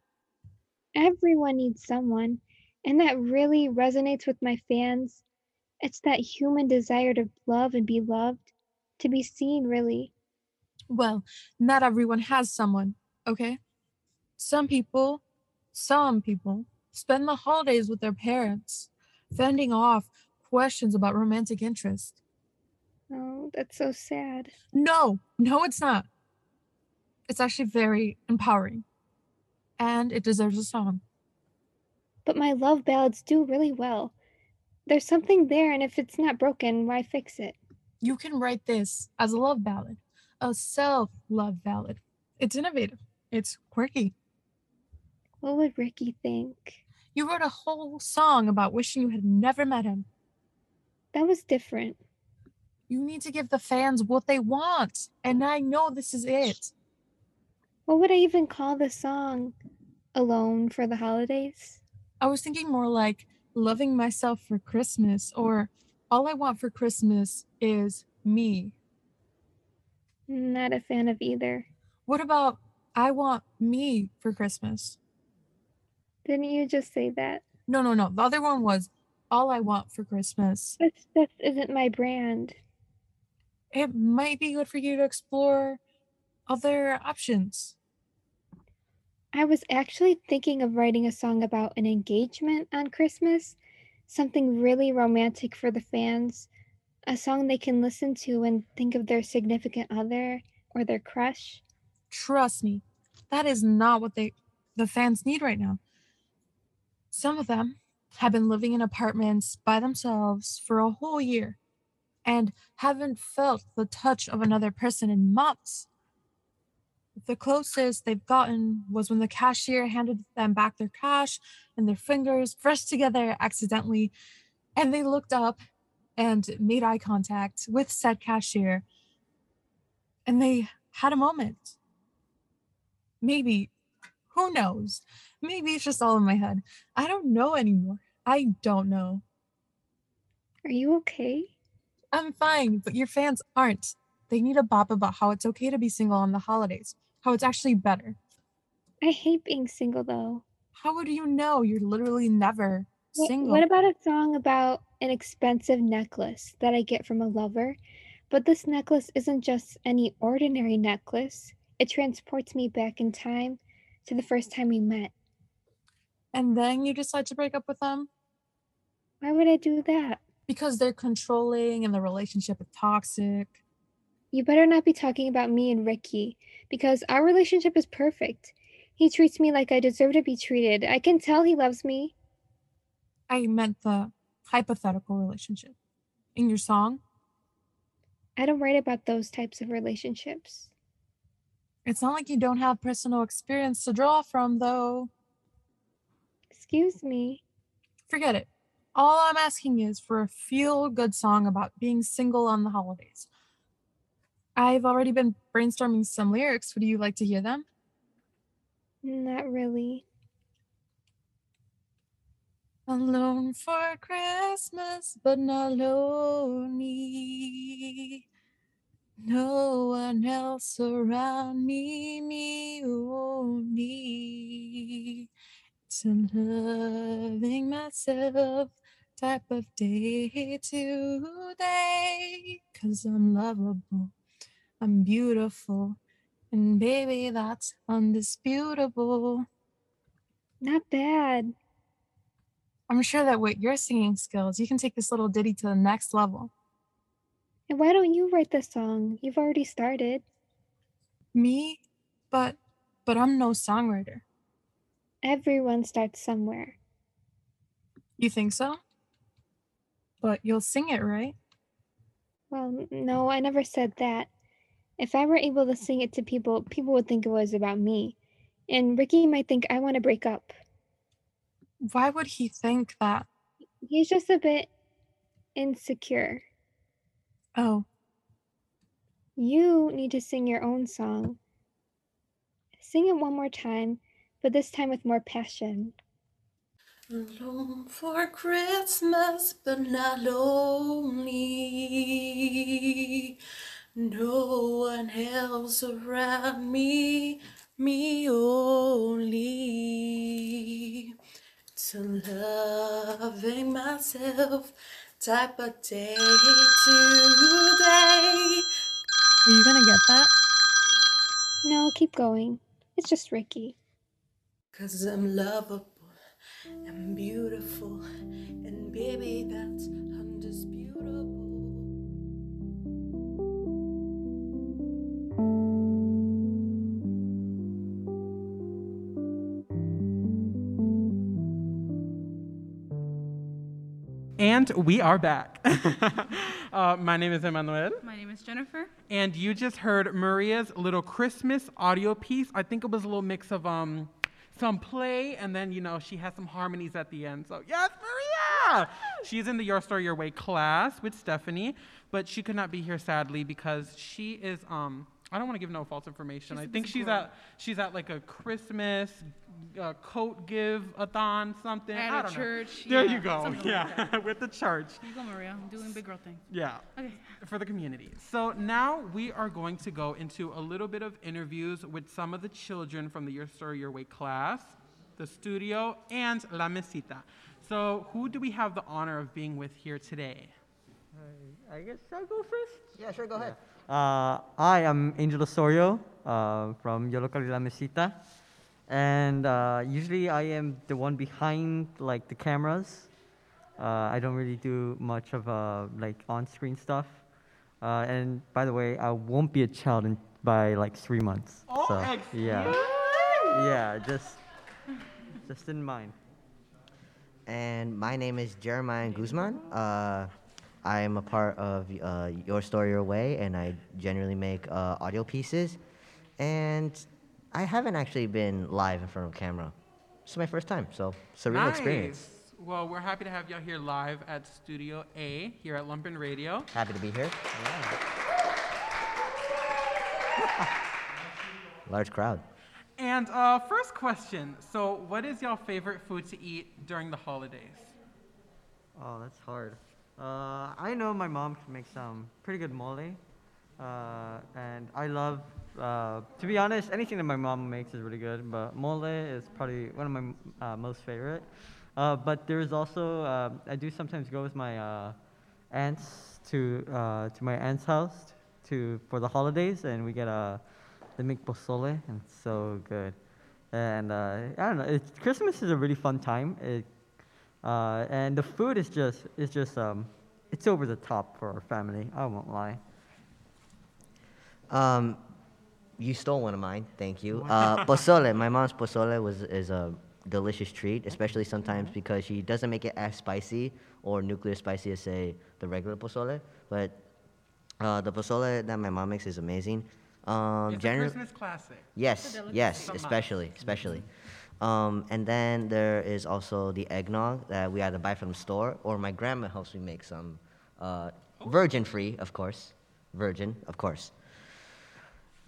Everyone needs someone, and that really resonates with my fans. It's that human desire to love and be loved, to be seen, really. Well, not everyone has someone, okay? Some people, some people spend the holidays with their parents, fending off questions about romantic interest. Oh, that's so sad. No, no, it's not. It's actually very empowering. And it deserves a song. But my love ballads do really well. There's something there, and if it's not broken, why fix it? You can write this as a love ballad, a self love ballad. It's innovative, it's quirky, What would Ricky think? You wrote a whole song about wishing you had never met him. That was different. You need to give the fans what they want, and I know this is it. What would I even call the song? Alone for the holidays? I was thinking more like loving myself for Christmas or all I want for Christmas is me. Not a fan of either. What about I want me for Christmas? Didn't you just say that? No, no, no. The other one was all I want for Christmas. That isn't my brand. It might be good for you to explore other options. I was actually thinking of writing a song about an engagement on Christmas, something really romantic for the fans, a song they can listen to and think of their significant other or their crush. Trust me, that is not what they the fans need right now. Some of them have been living in apartments by themselves for a whole year and haven't felt the touch of another person in months. The closest they've gotten was when the cashier handed them back their cash and their fingers brushed together accidentally, and they looked up and made eye contact with said cashier, and they had a moment. Maybe, who knows? Maybe it's just all in my head. I don't know anymore. I don't know. Are you okay? I'm fine, but your fans aren't. They need a bop about how it's okay to be single on the holidays, how it's actually better. I hate being single though. How would you know? You're literally never What, single. what about a song about an expensive necklace that I get from a lover? But this necklace isn't just any ordinary necklace. It transports me back in time to the first time we met. and then you decide to break up with them Why would I do that? because they're controlling and the relationship is toxic. You better not be talking about me and Ricky because our relationship is perfect. He treats me like I deserve to be treated. I can tell he loves me. I meant the hypothetical relationship. In your song, I don't write about those types of relationships. It's not like you don't have personal experience to draw from, though. Excuse me. Forget it. All I'm asking is for a feel good song about being single on the holidays. I've already been brainstorming some lyrics. Would you like to hear them? Not really. Alone for Christmas, but not lonely. No one else around me, me only. It's a loving myself type of day today. Cause I'm lovable, I'm beautiful, and baby, that's undisputable. Not bad. I'm sure that with your singing skills, you can take this little ditty to the next level. And why don't you write the song? You've already started. Me? But but I'm no songwriter. Everyone starts somewhere. You think so? But you'll sing it, right? Well, no, I never said that. If I were able to sing it to people, people would think it was about me. And Ricky might think I want to break up. Why would he think that? He's just a bit insecure. Oh, You need to sing your own song. Sing it one more time, but this time with more passion. Alone for Christmas, but not lonely. No one else around me, me only. To loving myself, type of day today. Are you gonna get that? No, keep going. It's just Ricky. Cause I'm lovable and beautiful, and baby, that's And we are back. <laughs> uh, my name is Emmanuel. My name is Jennifer. And you just heard Maria's little Christmas audio piece. I think it was a little mix of um, some play, and then you know she has some harmonies at the end. So yes, Maria. She's in the Your Story Your Way class with Stephanie, but she could not be here sadly because she is um. I don't want to give no false information. She's I a think she's girl. at she's at like a Christmas uh, coat give a thon something. At I a don't know. church, There yeah, you go. something like Yeah, <laughs> with the church. Here you go, Maria. I'm doing big girl things. Yeah. Okay. For the community. So now we are going to go into a little bit of interviews with some of the children from the Your Story Your Way class, the studio, and La Mesita. So who do we have the honor of being with here today? I guess I'll go first. Yeah, sure, go ahead. Uh, I am Angel Osorio uh, from Yollocalli La Mesita. And uh, usually I am the one behind like the cameras. Uh, I don't really do much of uh, like on-screen stuff. Uh, and by the way, I won't be a child in, by like three months. Oh, so, excellent. yeah, yeah, just just in mind. And my name is Jeremiah Guzman. I am a part of uh, Your Story Your Way, and I generally make uh, audio pieces. And I haven't actually been live in front of camera. This is my first time, so it's a real experience. Nice. Well, we're happy to have y'all here live at Studio A here at Lumpen Radio. Happy to be here. Large crowd. And uh, first question. So, what is y'all favorite food to eat during the holidays? Oh, that's hard. Uh, I know my mom can make some pretty good mole. Uh, and I love, uh, to be honest, anything that my mom makes is really good, but mole is probably one of my uh, most favorite. Uh, but there's also, uh, I do sometimes go with my aunts to, to my aunt's house to, for the holidays, and we get a, they make pozole, and it's so good. And I don't know, Christmas is a really fun time. It, uh, and the food is just, is just, um, it's over the top for our family. I won't lie. Um, you stole one of mine. Thank you. Uh, <laughs> pozole. My mom's pozole was is a delicious treat, especially sometimes because she doesn't make it as spicy or nuclear spicy as say the regular pozole. But uh, the pozole that my mom makes is amazing. Um, It's a Christmas classic. Yes, It's a delicacy. yes, Some especially, especially. Um, and then there is also the eggnog that we either buy from the store or my grandma helps me make some. Uh, virgin free, of course. Virgin, of course.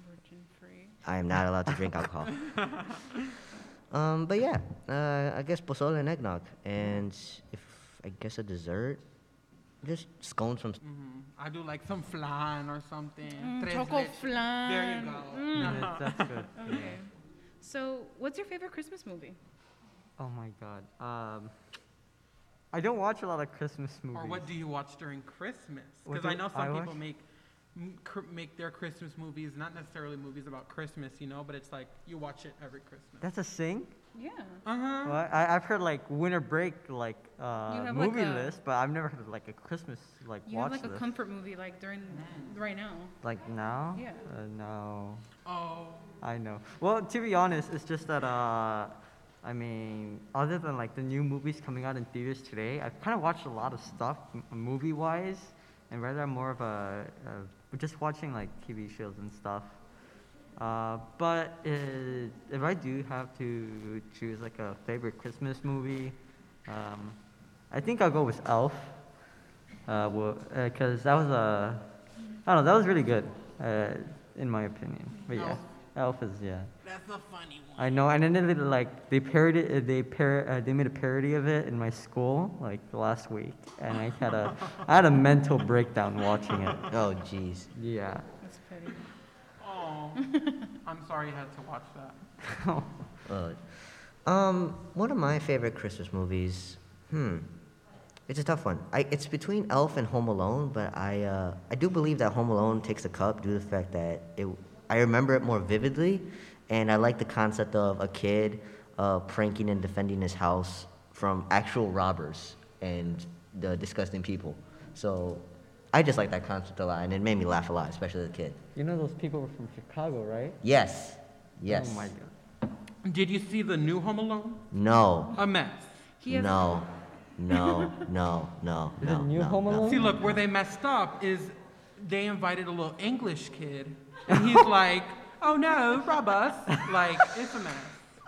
Virgin free. I am not allowed to drink alcohol. <laughs> um, but yeah, uh, I guess pozole and eggnog. And if I guess a dessert, just scones from. Mhm. I do like some flan or something. Mm, Tres choco leche. flan. There you go. Mm. Yeah, that's good. <laughs> Okay. So, what's your favorite Christmas movie? Oh my god. Um, I don't watch a lot of Christmas movies. Or what do you watch during Christmas? Because I know some I people watch? make m- cr- make their Christmas movies not necessarily movies about Christmas, you know, but it's like you watch it every Christmas. That's a sing? Yeah. Uh huh. Well, I, I've heard like winter break like uh, have, like, movie a- list, but I've never heard of like a Christmas like You watch have like a list. comfort movie like during right now. like now? Yeah. Uh, no. Oh. I know. Well, to be honest, it's just that uh, I mean, other than like the new movies coming out in theaters today, I've kind of watched a lot of stuff m- movie-wise, and rather I'm more of a, a just watching like TV shows and stuff. Uh, but uh, if I do have to choose like a favorite Christmas movie, um, I think I'll go with Elf. Uh, well, uh 'cause that was a, I don't know, that was really good, uh, in my opinion. But yeah, Elf is yeah. That's a funny one. I know, and then they like they parodied, uh, they par- uh, they made a parody of it in my school like last week, and I had a, I had a mental breakdown watching it. <laughs> Oh, jeez. Yeah. <laughs> I'm sorry you had to watch that. <laughs> Uh, um, one of my favorite Christmas movies. Hmm. It's a tough one. I, it's between Elf and Home Alone, but I uh, I do believe that Home Alone takes the cup due to the fact that it I remember it more vividly, and I like the concept of a kid uh, pranking and defending his house from actual robbers and the disgusting people. So I just like that concept a lot, and it made me laugh a lot, especially as a kid. You know those people were from Chicago, right? Yes. Oh yes. Oh my god. Did you see the new Home Alone? No. A mess. He has No. <laughs> No. No. No. Is no. it New no, Home no. Alone? See, look, where they messed up is they invited a little English kid, and he's <laughs> like, "Oh no, rob us!" Like it's a mess.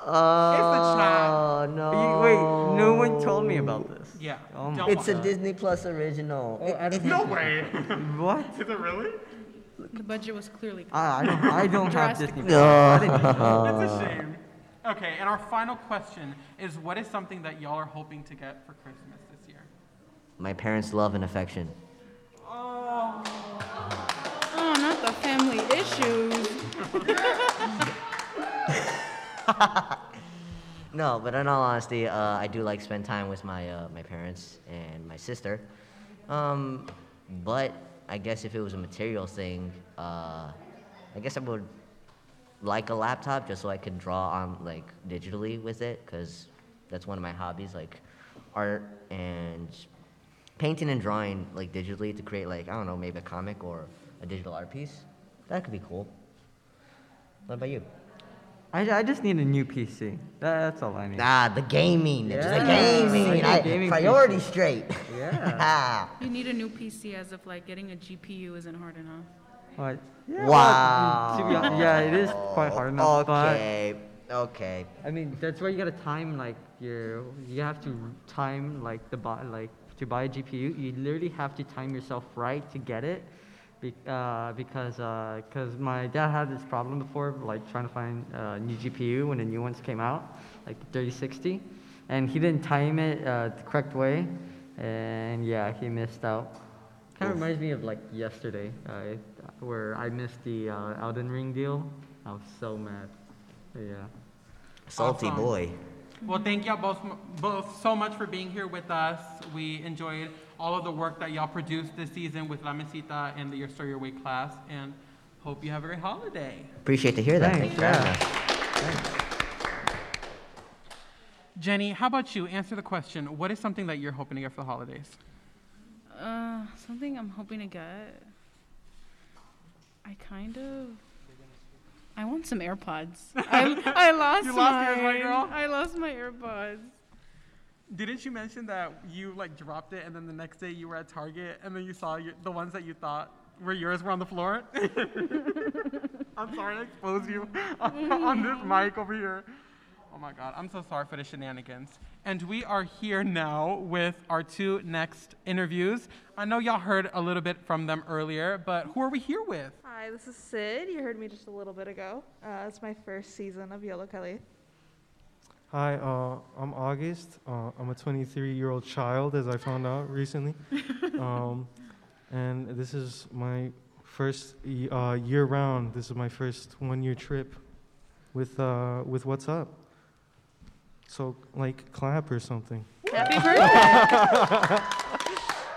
Oh it's a oh, child. no! Wait, no one told me about this. Yeah. Oh my It's a God. Disney Plus original. Oh, no way. What? <laughs> Is it really? The budget was clearly. I, I don't. I don't have Drastic. Disney. Plus. I didn't know. A shame. Okay, and our final question is what is something that y'all are hoping to get for Christmas this year? My parents' love and affection. Oh, not the family issues. <laughs> No, but in all honesty, uh, I do like spend time with my uh, my parents and my sister. Um, but I guess if it was a material thing, uh, I guess I would like a laptop just so I could draw on like digitally with it, because that's one of my hobbies, like art and painting and drawing like digitally to create like I don't know maybe a comic or a digital art piece. That could be cool. What about you? I, I just need a new PC. That, that's all I need. Nah, the gaming. Just the Yes, gaming. I I, need gaming priority PC. straight. Yeah. <laughs> You need a new PC as if like getting a GPU isn't hard enough. What? Yeah, Wow. well, to be hon- yeah, it is quite hard enough. Okay. Okay. But I mean, that's why you gotta time like your. You have to time like the buy like to buy a GPU. You literally have to time yourself right to get it. Be, uh, because because my dad had this problem before, like trying to find a new GPU when the new ones came out, like the 3060, and he didn't time it uh, the correct way, and yeah, he missed out. Kind of reminds me of like yesterday, uh, where I missed the uh, Elden Ring deal. I was so mad. But yeah. Salty Awesome. boy. Well, thank y'all both, both so much for being here with us. We enjoyed all of the work that y'all produced this season with La Mesita and the Your Story Your Way class, and hope you have a great holiday. Appreciate to hear that. Thanks, Thanks for having yeah. us. Jenny, how about you? Answer the question. What is something that you're hoping to get for the holidays? Uh, something I'm hoping to get. I kind of. I want some AirPods. <laughs> I, I lost You lost yours, mine. my girl? I lost my AirPods. Didn't you mention that you like dropped it and then the next day you were at Target and then you saw your, the ones that you thought were yours were on the floor? <laughs> I'm sorry to expose you <laughs> on this mic over here. Oh my god, I'm so sorry for the shenanigans. And we are here now with our two next interviews. I know y'all heard a little bit from them earlier, but who are we here with? Hi, this is Sid. You heard me just a little bit ago. Uh, it's my first season of Yollocalli. Hi, uh, I'm August. Uh, I'm a 23 year old child, as I found out recently. <laughs> um, and this is my first uh, year round. This is my first one year trip with, uh, with What's Up. So, like, clap or something. Happy <laughs> birthday!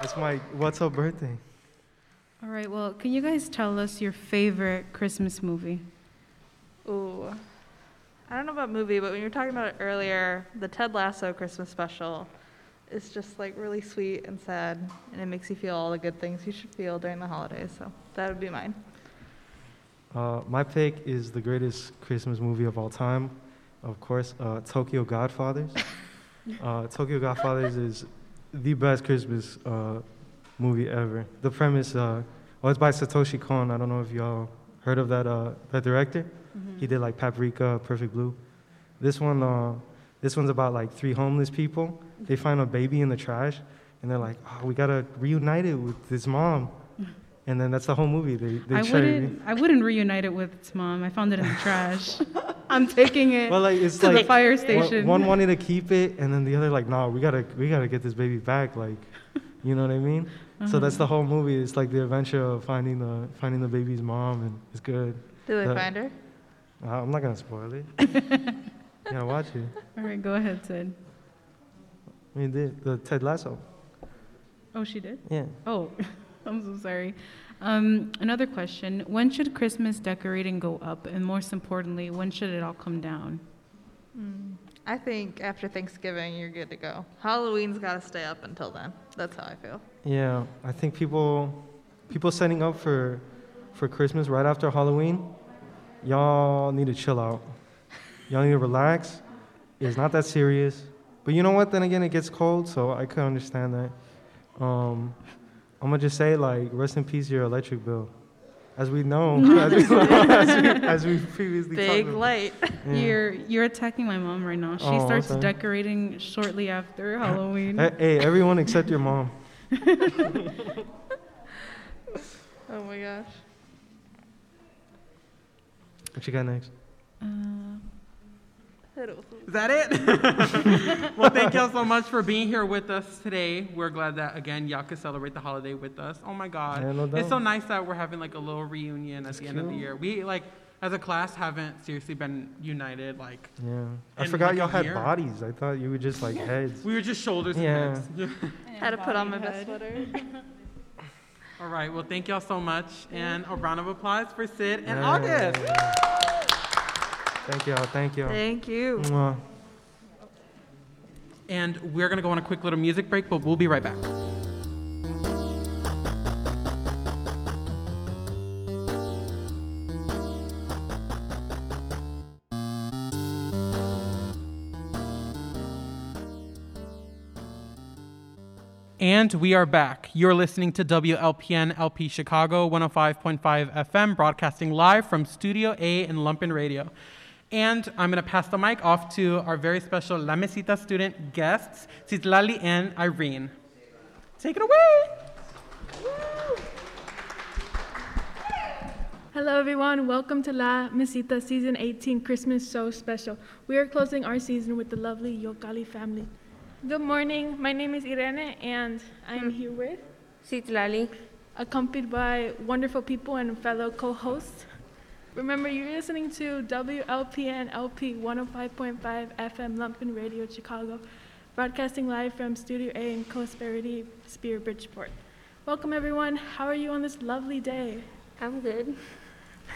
It's my What's Up birthday. All right, well, can you guys tell us your favorite Christmas movie? Ooh. I don't know about movie, but when you were talking about it earlier, the Ted Lasso Christmas special is just like really sweet and sad, and it makes you feel all the good things you should feel during the holidays. So that would be mine. Uh, my pick is the greatest Christmas movie of all time, of course, uh, Tokyo Godfathers. <laughs> uh, Tokyo Godfathers is the best Christmas uh, movie ever. The premise, uh, well, it's by Satoshi Kon. I don't know if y'all heard of that uh, that director. He did like Paprika, Perfect Blue. This one, uh, this one's about like three homeless people. They find a baby in the trash, and they're like, "Oh, we gotta reunite it with his mom." And then that's the whole movie. They they I try to re- wouldn't. I wouldn't reunite it with its mom. I found it in the trash. <laughs> I'm taking it Well, like it's to like the fire station. One, wanted to keep it, and then the other like, no, we gotta we gotta get this baby back. Like, you know what I mean? So that's the whole movie. It's like the adventure of finding the finding the baby's mom, and it's good. Did they The- find her? Uh, I'm not gonna spoil it. <laughs> yeah, watch it. All right, go ahead, Ted. I mean, the, the Ted Lasso. Oh, she did. Yeah. Oh, <laughs> I'm so sorry. Um, another question: When should Christmas decorating go up, and most importantly, when should it all come down? Mm, I think after Thanksgiving, you're good to go. Halloween's got to stay up until then. That's how I feel. Yeah, I think people people setting up for for Christmas right after Halloween, y'all need to chill out. Y'all need to relax. It's not that serious. But you know what? Then again, it gets cold, so I could understand that. Um, I'm gonna just say like, rest in peace, your electric bill. as we know, <laughs> as we, as we, as we previously Big talked about. light. Yeah. You're you're attacking my mom right now. She Oh, starts sorry. decorating shortly after <laughs> Halloween. Hey, everyone except your mom. <laughs> Oh my gosh. What you got next? Uh, Is that it? <laughs> well, thank y'all so much for being here with us today. We're glad that again y'all could celebrate the holiday with us. Oh my God, Yeah, no it's so nice that we're having like a little reunion at the end of the year. We like as a class haven't seriously been united like. Yeah. I forgot like, y'all had year. bodies. I thought you were just like heads. We were just shoulders Yeah. and heads. <laughs> Had to put on my best sweater. <laughs> All right. Well, thank y'all so much, and a round of applause for Sid and Yeah. August. Thank y'all. Thank y'all. Thank you. Mwah. And we're gonna go on a quick little music break, but we'll be right back. And we are back. You're listening to WLPN LP Chicago 105.5 FM, broadcasting live from Studio A in Lumpen Radio. And I'm going to pass the mic off to our very special La Mesita student guests, Citlali and Irene. Take it away. Hello, everyone. Welcome to La Mesita Season 18 Christmas So Special. We are closing our season with the lovely Yollocalli family. Good morning. My name is Irene, and I'm here with Citlali, accompanied by wonderful people and fellow co-hosts. Remember, you're listening to WLPN LP 105.5 FM Lumpen Radio Chicago, broadcasting live from Studio A in Prosperity Sphere Bridgeport. Welcome, everyone. How are you on this lovely day? I'm good.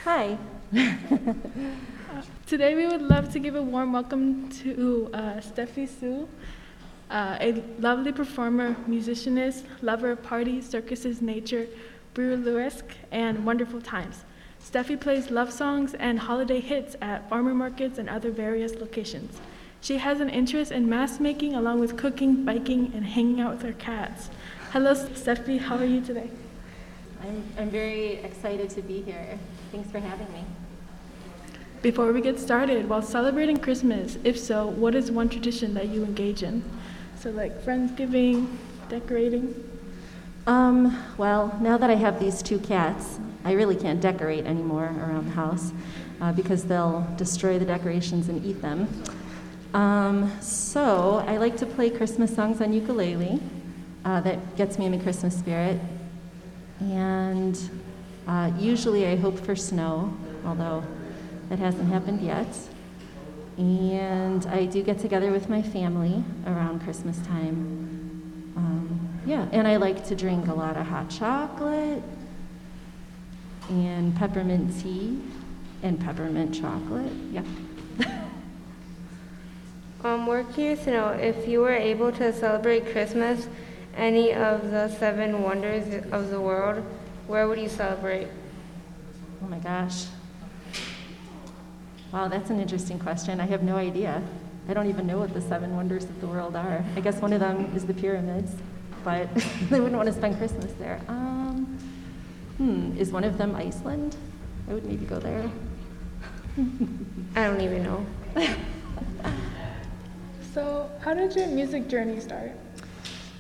Hi. <laughs> Today, we would love to give a warm welcome to uh, Steffi Sue, uh, a lovely performer, musicianist, lover of parties, circuses, nature, burlesque, and wonderful times. Steffi plays love songs and holiday hits at farmer markets and other various locations. She has an interest in mask making along with cooking, biking, and hanging out with her cats. Hello, Steffi. How are you today? I'm, I'm very excited to be here. Thanks for having me. Before we get started, while celebrating Christmas, if so, what is one tradition that you engage in? So, like Friendsgiving, decorating. Um, well, now that I have these two cats, I really can't decorate anymore around the house uh, because they'll destroy the decorations and eat them. Um, so I like to play Christmas songs on ukulele. Uh, that gets me in the Christmas spirit. And uh, usually I hope for snow, although that hasn't happened yet. And I do get together with my family around Christmas time. Um, yeah, and I like to drink a lot of hot chocolate and peppermint tea and peppermint chocolate. Yeah. <laughs> Um, we're curious to know if you were able to celebrate Christmas, any of the seven wonders of the world, where would you celebrate? Oh my gosh. Wow, that's an interesting question. I have no idea. I don't even know what the seven wonders of the world are. I guess one of them is the pyramids, but <laughs> they wouldn't want to spend Christmas there. Um, hmm, is one of them Iceland? I would maybe go there. <laughs> I don't even know. <laughs> So, how did your music journey start?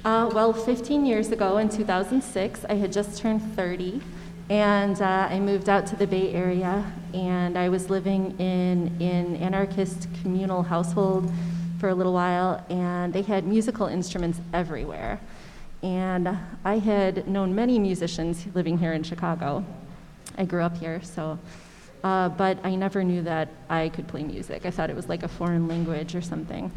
Uh, well, 15 years ago in 2006, I had just turned 30, and uh, I moved out to the Bay Area, and I was living in an anarchist communal household for a little while, and they had musical instruments everywhere. And I had known many musicians living here in Chicago. I grew up here, so. Uh, but I never knew that I could play music. I thought it was like a foreign language or something.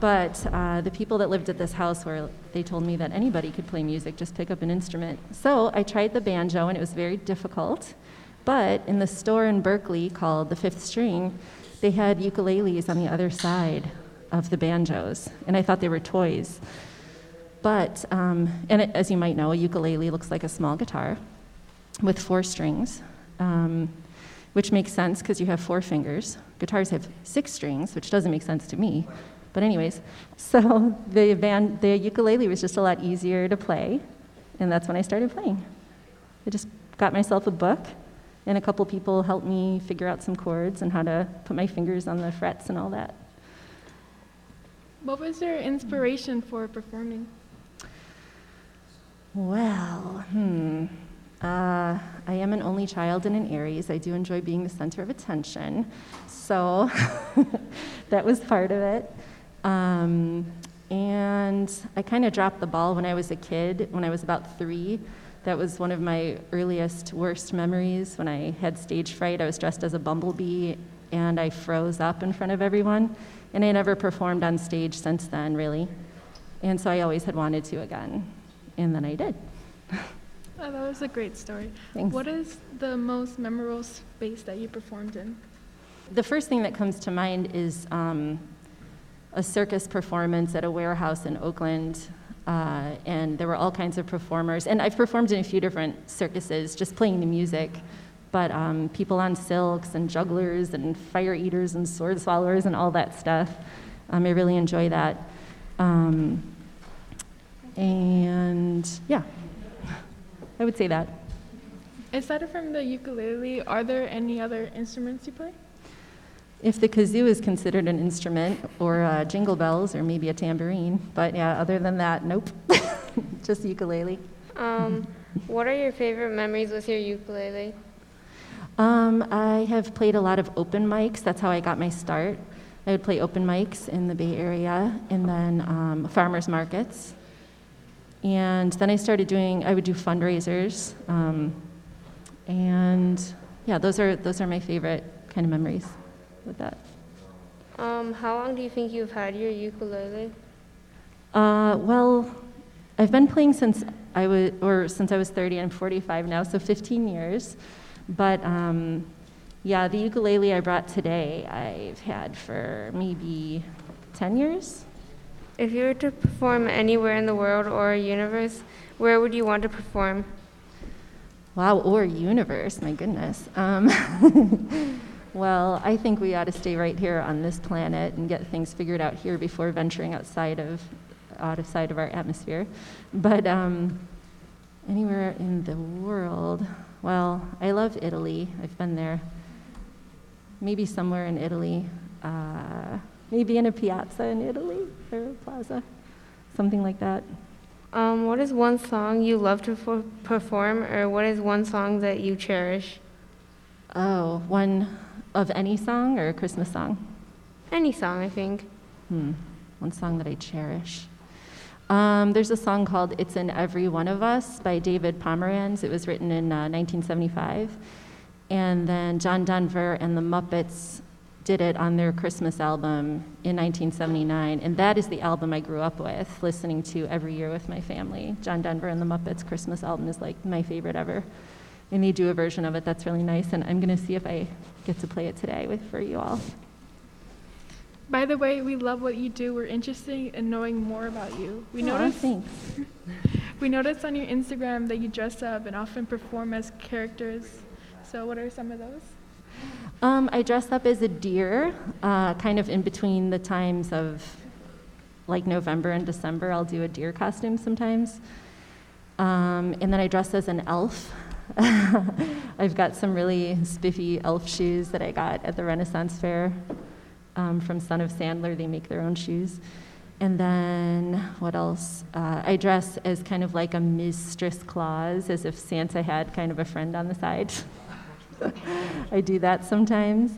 But uh, the people that lived at this house were, they told me that anybody could play music, just pick up an instrument. So I tried the banjo, and it was very difficult. But in the store in Berkeley called The Fifth String, they had ukuleles on the other side of the banjos, and I thought they were toys. But, um, and it, as you might know, a ukulele looks like a small guitar with four strings, um, which makes sense because you have four fingers. Guitars have six strings, which doesn't make sense to me. But anyways, <laughs> so the band, the ukulele was just a lot easier to play, and that's when I started playing. I just got myself a book, and a couple people helped me figure out some chords and how to put my fingers on the frets and all that. What was your inspiration for performing? Well, hmm. Uh, I am an only child and an Aries. I do enjoy being the center of attention. So <laughs> that was part of it. Um, and I kind of dropped the ball when I was a kid, when I was about three. That was one of my earliest, worst memories when I had stage fright. I was dressed as a bumblebee and I froze up in front of everyone. And I never performed on stage since then, really. And so I always had wanted to again. And then I did. <laughs> Oh, that was a great story. Thanks. What is the most memorable space that you performed in? The first thing that comes to mind is um, a circus performance at a warehouse in Oakland. Uh, and there were all kinds of performers. And I've performed in a few different circuses, just playing the music. But um, people on silks and jugglers and fire eaters and sword swallowers and all that stuff. Um, I really enjoy that. Um, and yeah, I would say that. Aside from the ukulele, are there any other instruments you play? If the kazoo is considered an instrument, or uh, jingle bells, or maybe a tambourine. But yeah, other than that, nope. <laughs> Just ukulele. Um, what are your favorite memories with your ukulele? Um, I have played a lot of open mics. That's how I got my start. I would play open mics in the Bay Area and then um, farmers markets. And then I started doing, I would do fundraisers. Um, and yeah, those are, those are my favorite kind of memories with that. Um, how long do you think you've had your ukulele? Uh, well, I've been playing since I was, or since I was 30. I'm 45 now, so 15 years. But um, yeah, the ukulele I brought today, I've had for maybe 10 years. If you were to perform anywhere in the world or universe, where would you want to perform? Wow, or universe, my goodness. Um, <laughs> well, I think we ought to stay right here on this planet and get things figured out here before venturing outside of outside of our atmosphere. But um, anywhere in the world, well, I love Italy. I've been there. Maybe somewhere in Italy. Uh, maybe in a piazza in Italy or a plaza, something like that. Um, what is one song you love to f- perform, or what is one song that you cherish? Oh, one of any song or a Christmas song? Any song, I think. Hmm. One song that I cherish. Um, there's a song called It's in Every One of Us by David Pomeranz. It was written in uh, 1975. And then John Denver and the Muppets did it on their Christmas album in 1979. And that is the album I grew up with, listening to every year with my family. John Denver and the Muppets Christmas album is like my favorite ever. And they do a version of it that's really nice. And I'm going to see if I get to play it today with, for you all. By the way, we love what you do. We're interested in knowing more about you. We Aw, noticed thanks. <laughs> we noticed on your Instagram that you dress up and often perform as characters. So, what are some of those? Um, I dress up as a deer, uh, kind of in between the times of like November and December. I'll do a deer costume sometimes. Um, and then I dress as an elf. <laughs> I've got some really spiffy elf shoes that I got at the Renaissance Fair um, from Son of Sandlar. They make their own shoes. And then what else? Uh, I dress as kind of like a Mistress Claus, as if Santa had kind of a friend on the side. <laughs> I do that sometimes.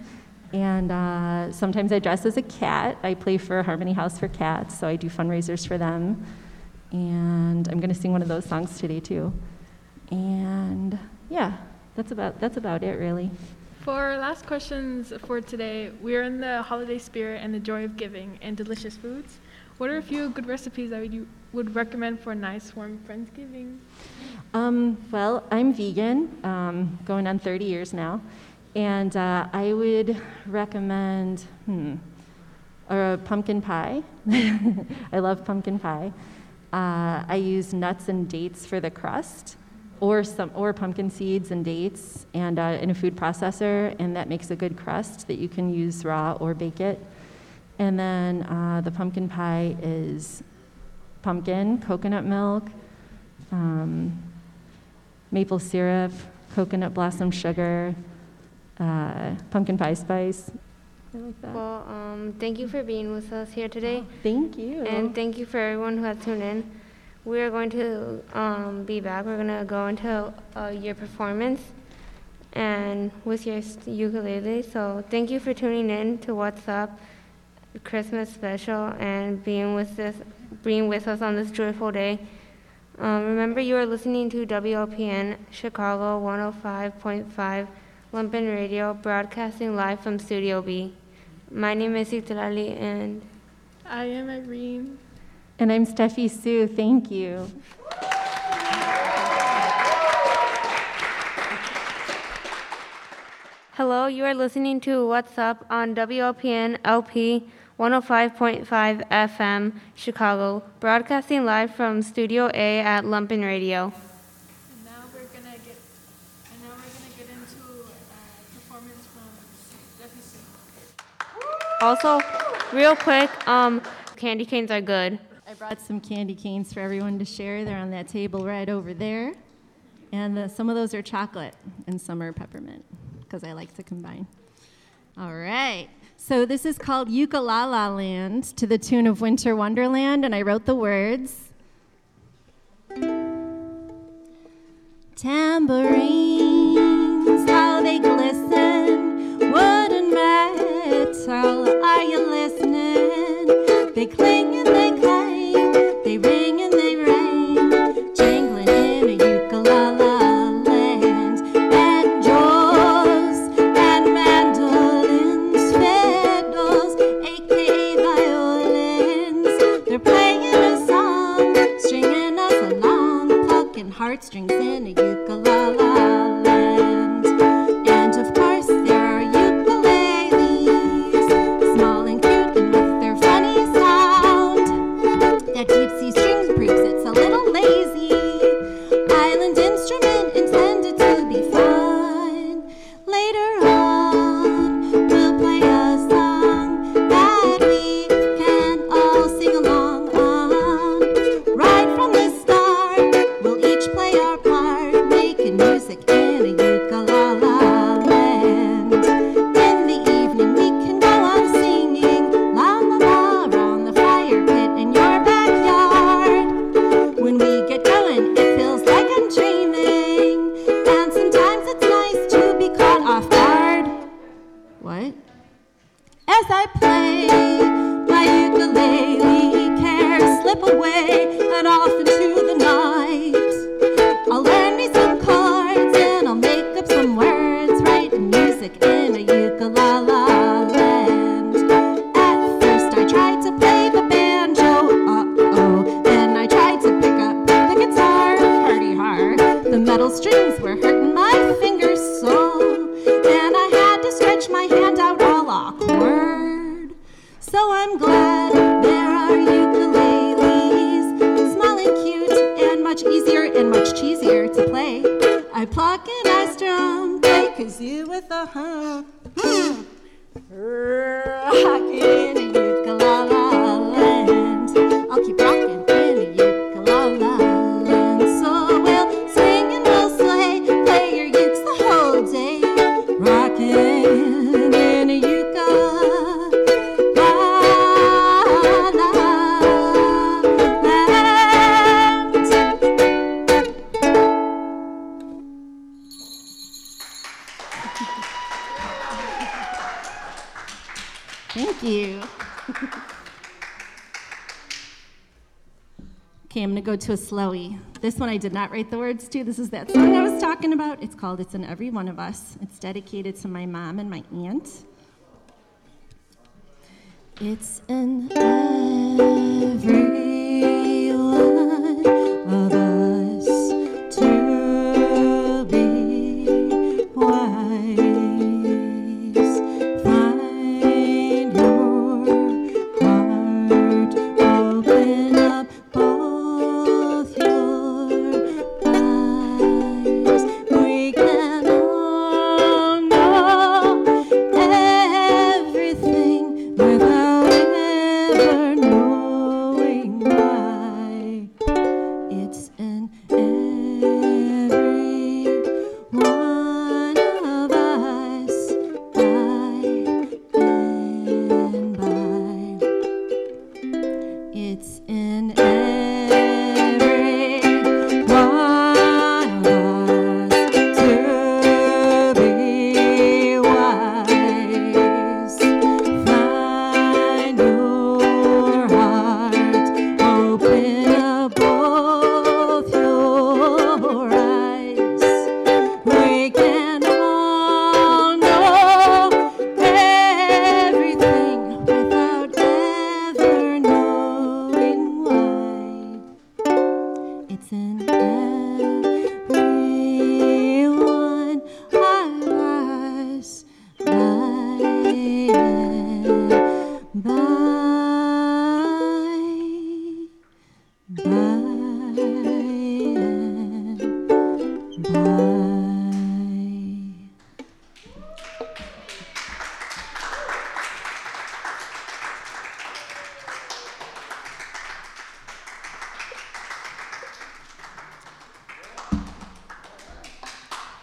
And uh, sometimes I dress as a cat. I play for Harmony House for Cats, so I do fundraisers for them. And I'm going to sing one of those songs today, too. And yeah, that's about, that's about it, really. For our last questions for today, we're in the holiday spirit and the joy of giving and delicious foods. What are a few good recipes that you would recommend for a nice, warm Friendsgiving? Um, well, I'm vegan, um, going on 30 years now, and uh, I would recommend hmm, a pumpkin pie. <laughs> I love pumpkin pie. Uh, I use nuts and dates for the crust, or some, or pumpkin seeds and dates, and uh, in a food processor, and that makes a good crust that you can use raw or bake it. And then uh, the pumpkin pie is pumpkin, coconut milk, um, maple syrup, coconut blossom sugar, uh, pumpkin pie spice. I like that. Well, um, thank you for being with us here today. thank you. And thank you for everyone who has tuned in. We are going to um, be back. We're going to go into uh, your performance and with your ukulele. So thank you for tuning in to What's Up Christmas special and being with us, being with us on this joyful day. Um, remember, you are listening to WLPN Chicago 105.5 Lumpen Radio, broadcasting live from Studio B. My name is Citlali, and I am Irene. And I'm Steffi Sue. Thank you. hello, you are listening to What's Up on WLPN LP 105.5 FM, Chicago, broadcasting live from Studio A at Lumpen Radio. Now we're gonna get, and now we're gonna get into a performance from Steffi Sue. Also, real quick, um, candy canes are good. I brought some candy canes for everyone to share. They're on that table right over there. And uh, some of those are chocolate and some are peppermint because I like to combine. All right. So this is called Ukulala Land to the tune of Winter Wonderland, and I wrote the words. Tambourines, how they glisten, wood and metal. Are you listening? They cling heartstrings I play. My ukulele, cares slip away and off Slowie. This one I did not write the words to. This is that song I was talking about. It's called It's in Every One of Us. It's dedicated to my mom and my aunt. It's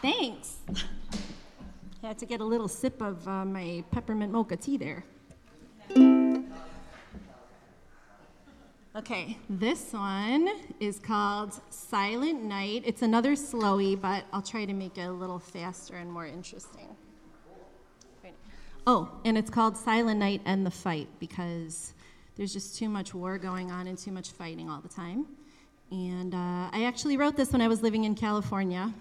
Thanks. <laughs> Had to get a little sip of uh, my peppermint mocha tea there. Okay, this one is called Silent Night. It's another slowy, but I'll try to make it a little faster and more interesting. Oh, and it's called Silent Night and the Fight because there's just too much war going on and too much fighting all the time. And uh, I actually wrote this when I was living in California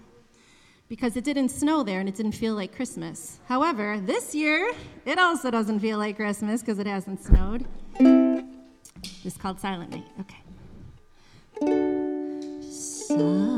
because it didn't snow there and it didn't feel like Christmas. However, this year, it also doesn't feel like Christmas because it hasn't snowed. It's called Silent Night. Okay. Silent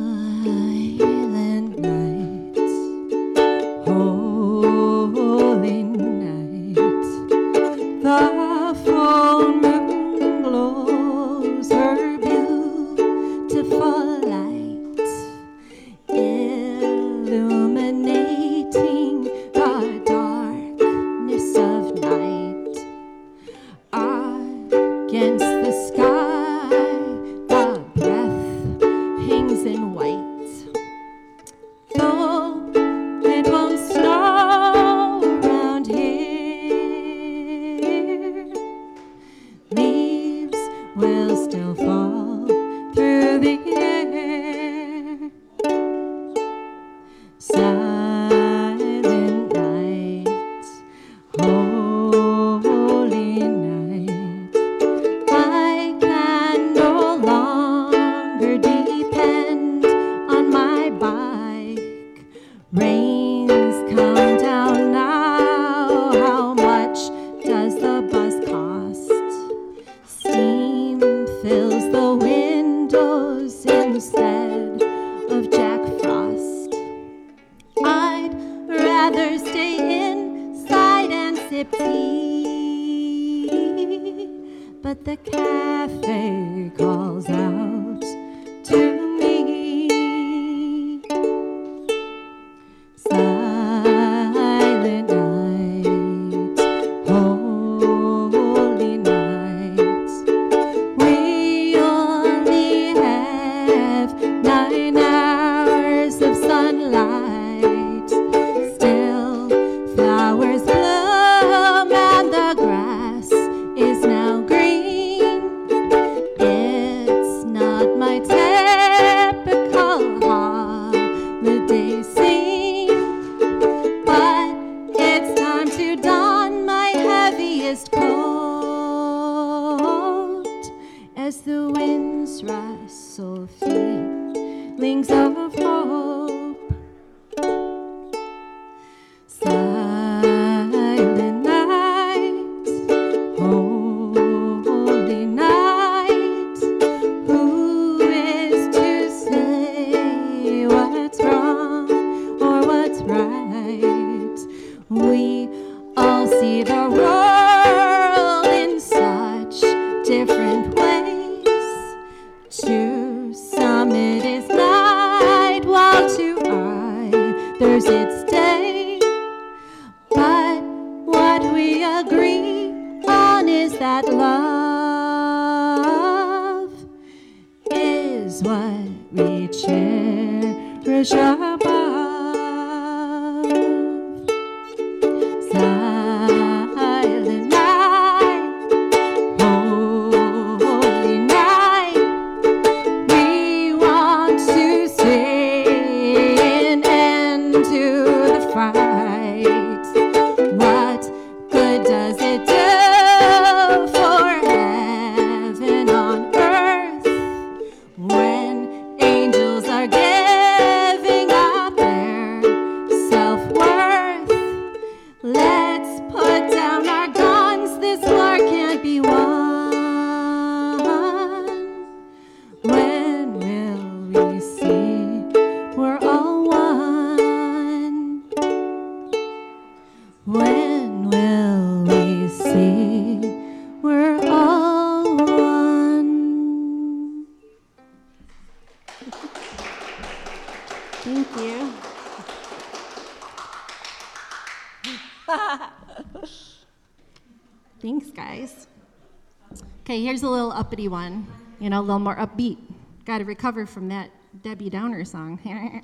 uppity one, you know, a little more upbeat. Got to recover from that Debbie Downer song. <laughs>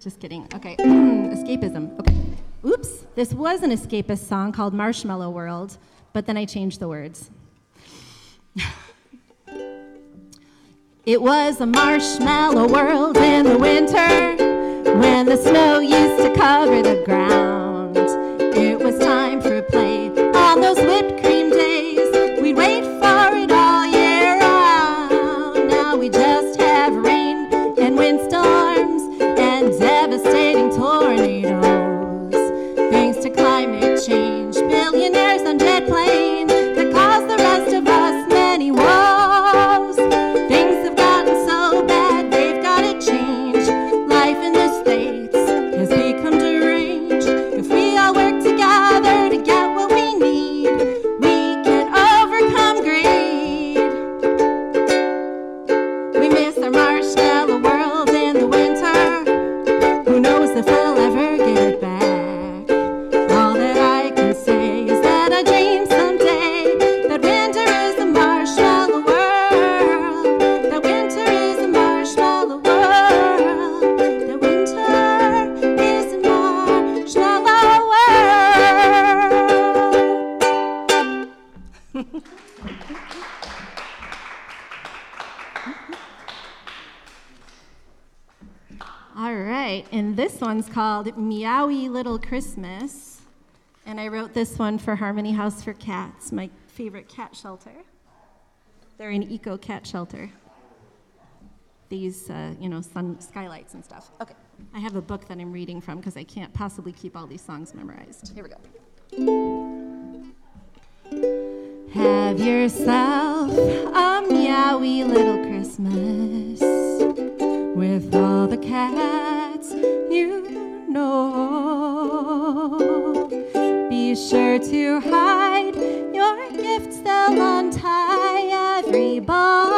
Just kidding. Okay, <clears throat> escapism. Okay. Oops, this was an escapist song called Marshmallow World, but then I changed the words. <laughs> It was a marshmallow world in the winter when the snow used to cover the ground. It was time for play on those whipped called Meowie Little Christmas. And I wrote this one for Harmony House for Cats, my favorite cat shelter. They're an eco cat shelter. These, uh, you know, sun skylights and stuff. Okay, I have a book that I'm reading from because I can't possibly keep all these songs memorized. Here we go. Have yourself a meowie little Christmas with all the cats you know. Be sure to hide your gifts, they'll untie every bow.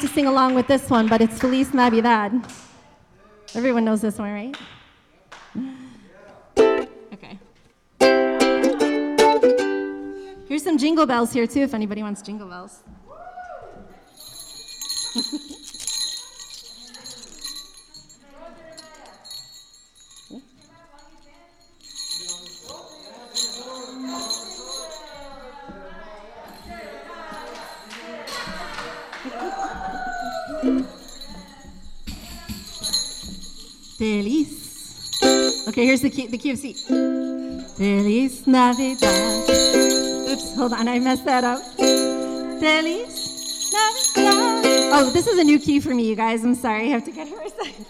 To sing along with this one, but it's Feliz Navidad. Everyone knows this one, right? Okay. Here's some jingle bells here, too, if anybody wants jingle bells. <laughs> Feliz. Okay, here's the key, the key of C. Feliz Navidad. Oops, hold on, I messed that up. Feliz Navidad. Oh, this is a new key for me, you guys. I'm sorry, I have to get her a second.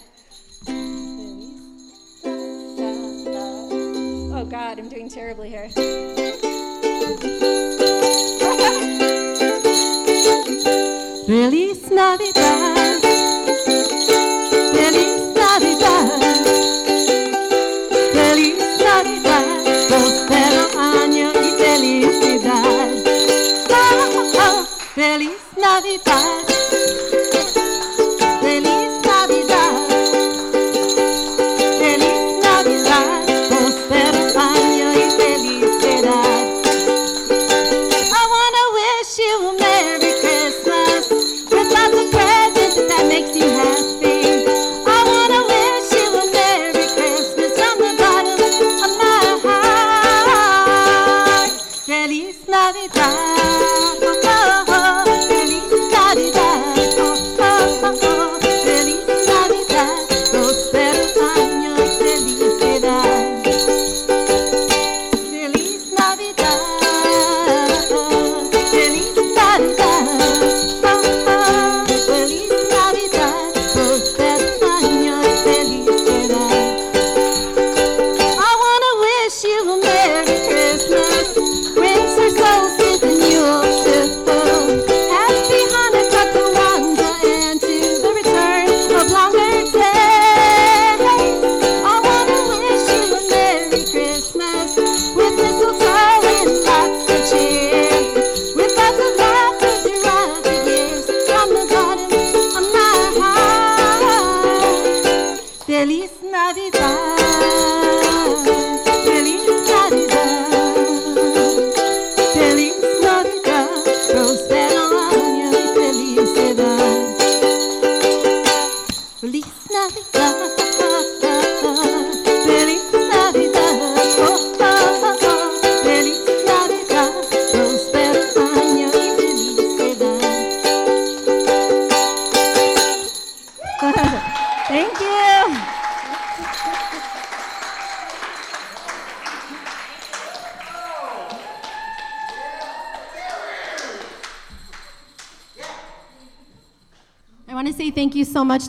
Oh God, I'm doing terribly here. <laughs> Feliz Navidad. Feliz 白。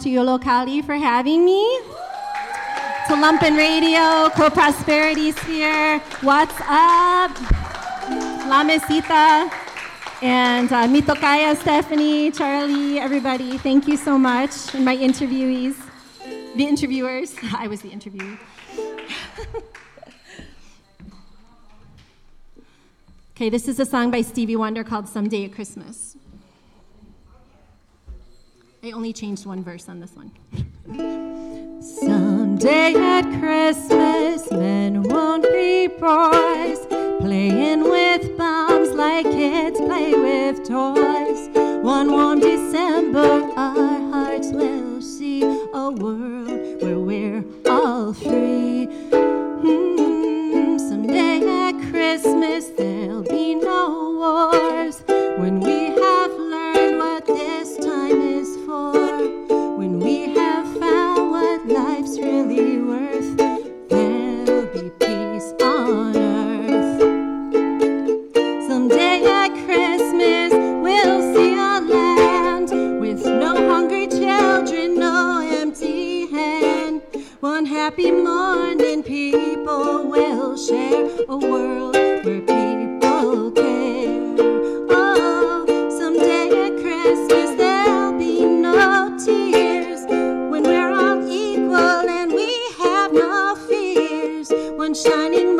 to Yollocalli for having me. To Lumpen Radio, Co Prosperity Sphere, What's Up, La Mesita, and uh, Mitokaya, Stephanie, Charlie, everybody. Thank you so much. And my interviewees, the interviewers. <laughs> I was the interviewer. <laughs> okay, this is a song by Stevie Wonder called Someday at Christmas. changed one verse on this one. <laughs> Someday at Christmas. sun shining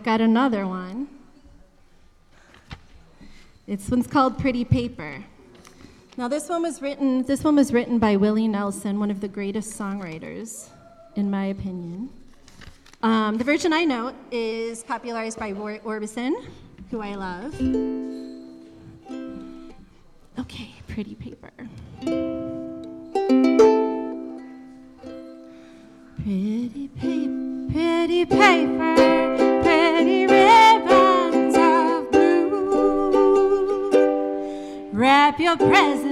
I've got another one. This one's called Pretty Paper. Now this one was written this one was written by Willie Nelson, one of the greatest songwriters, in my opinion. Um, the version I note is popularized by Roy Orbison, who I love. Okay, pretty paper. Pretty paper, pretty paper. your presence.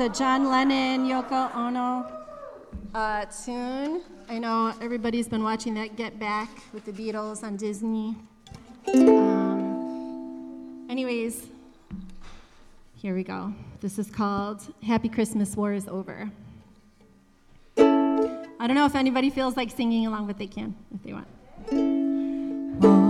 a John Lennon, Yoko Ono uh, tune. I know everybody's been watching that Get Back with the Beatles on Disney. Um, anyways, here we go. This is called Happy Christmas War is Over. I don't know if anybody feels like singing along, but they can if they want.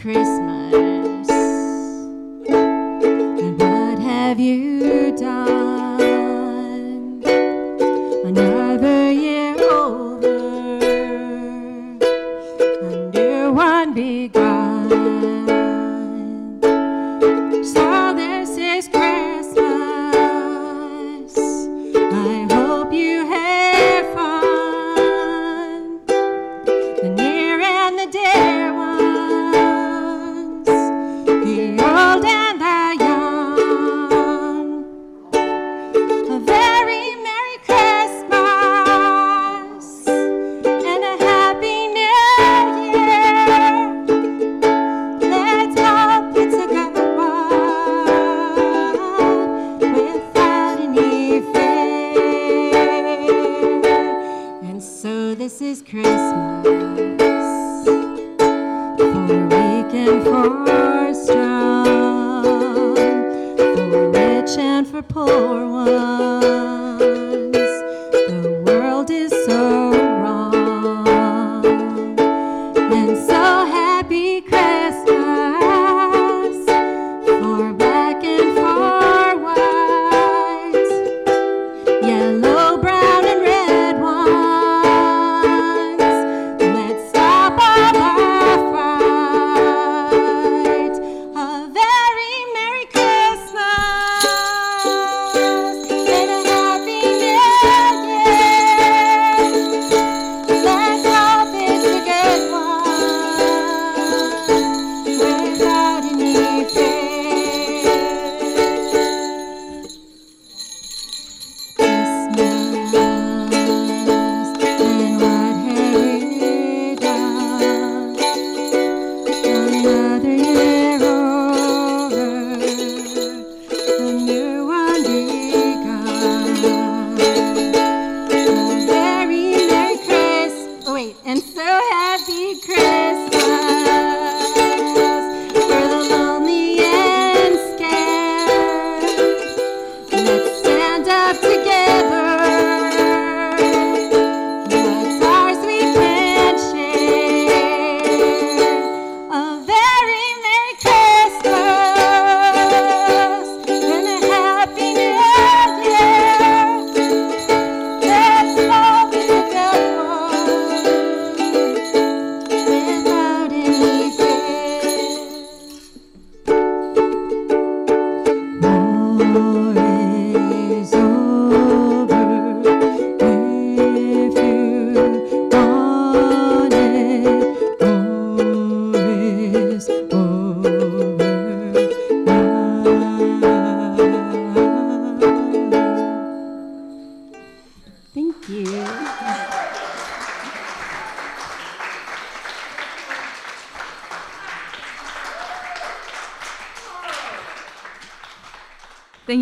Christmas.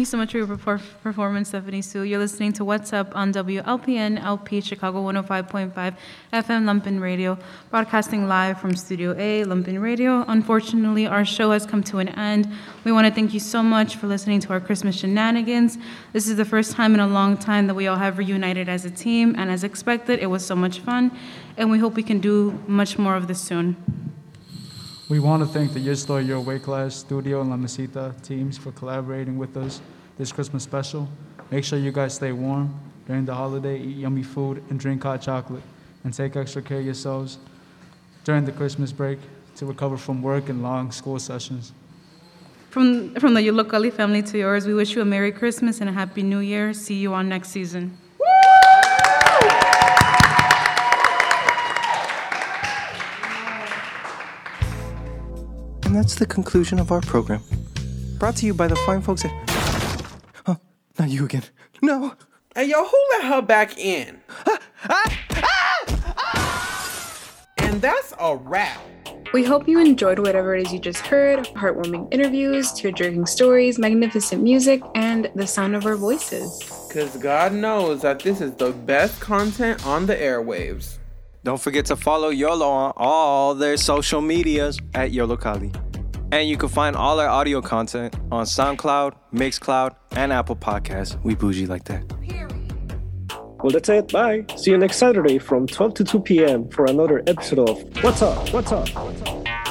So much for your performance, Stephanie Sue. You're listening to What's Up on WLPN LP Chicago 105.5 FM Lumpen Radio, broadcasting live from Studio A, Lumpen Radio. Unfortunately, our show has come to an end. We want to thank you so much for listening to our Christmas shenanigans. This is the first time in a long time that we all have reunited as a team, and as expected, it was so much fun, and we hope we can do much more of this soon. We want to thank the Your Your Way Class Studio and La Mesita teams for collaborating with us this Christmas special. Make sure you guys stay warm during the holiday, eat yummy food, and drink hot chocolate. And take extra care of yourselves during the Christmas break to recover from work and long school sessions. From, from the Yollocalli family to yours, we wish you a Merry Christmas and a Happy New Year. See you on next season. And that's the conclusion of our program. Brought to you by the fine folks at. Not you again. No! Hey, yo, who let her back in? Ah, ah, ah! And that's a wrap. We hope you enjoyed whatever it is you just heard heartwarming interviews, tear jerking stories, magnificent music, and the sound of our voices. Because God knows that this is the best content on the airwaves. Don't forget to follow YOLO on all their social medias at Yollocalli. And you can find all our audio content on SoundCloud, Mixcloud, and Apple Podcasts. We bougie like that. Well, that's it. Bye. See you next Saturday from 12 to 2 p.m. for another episode of What's Up? What's Up? What's Up?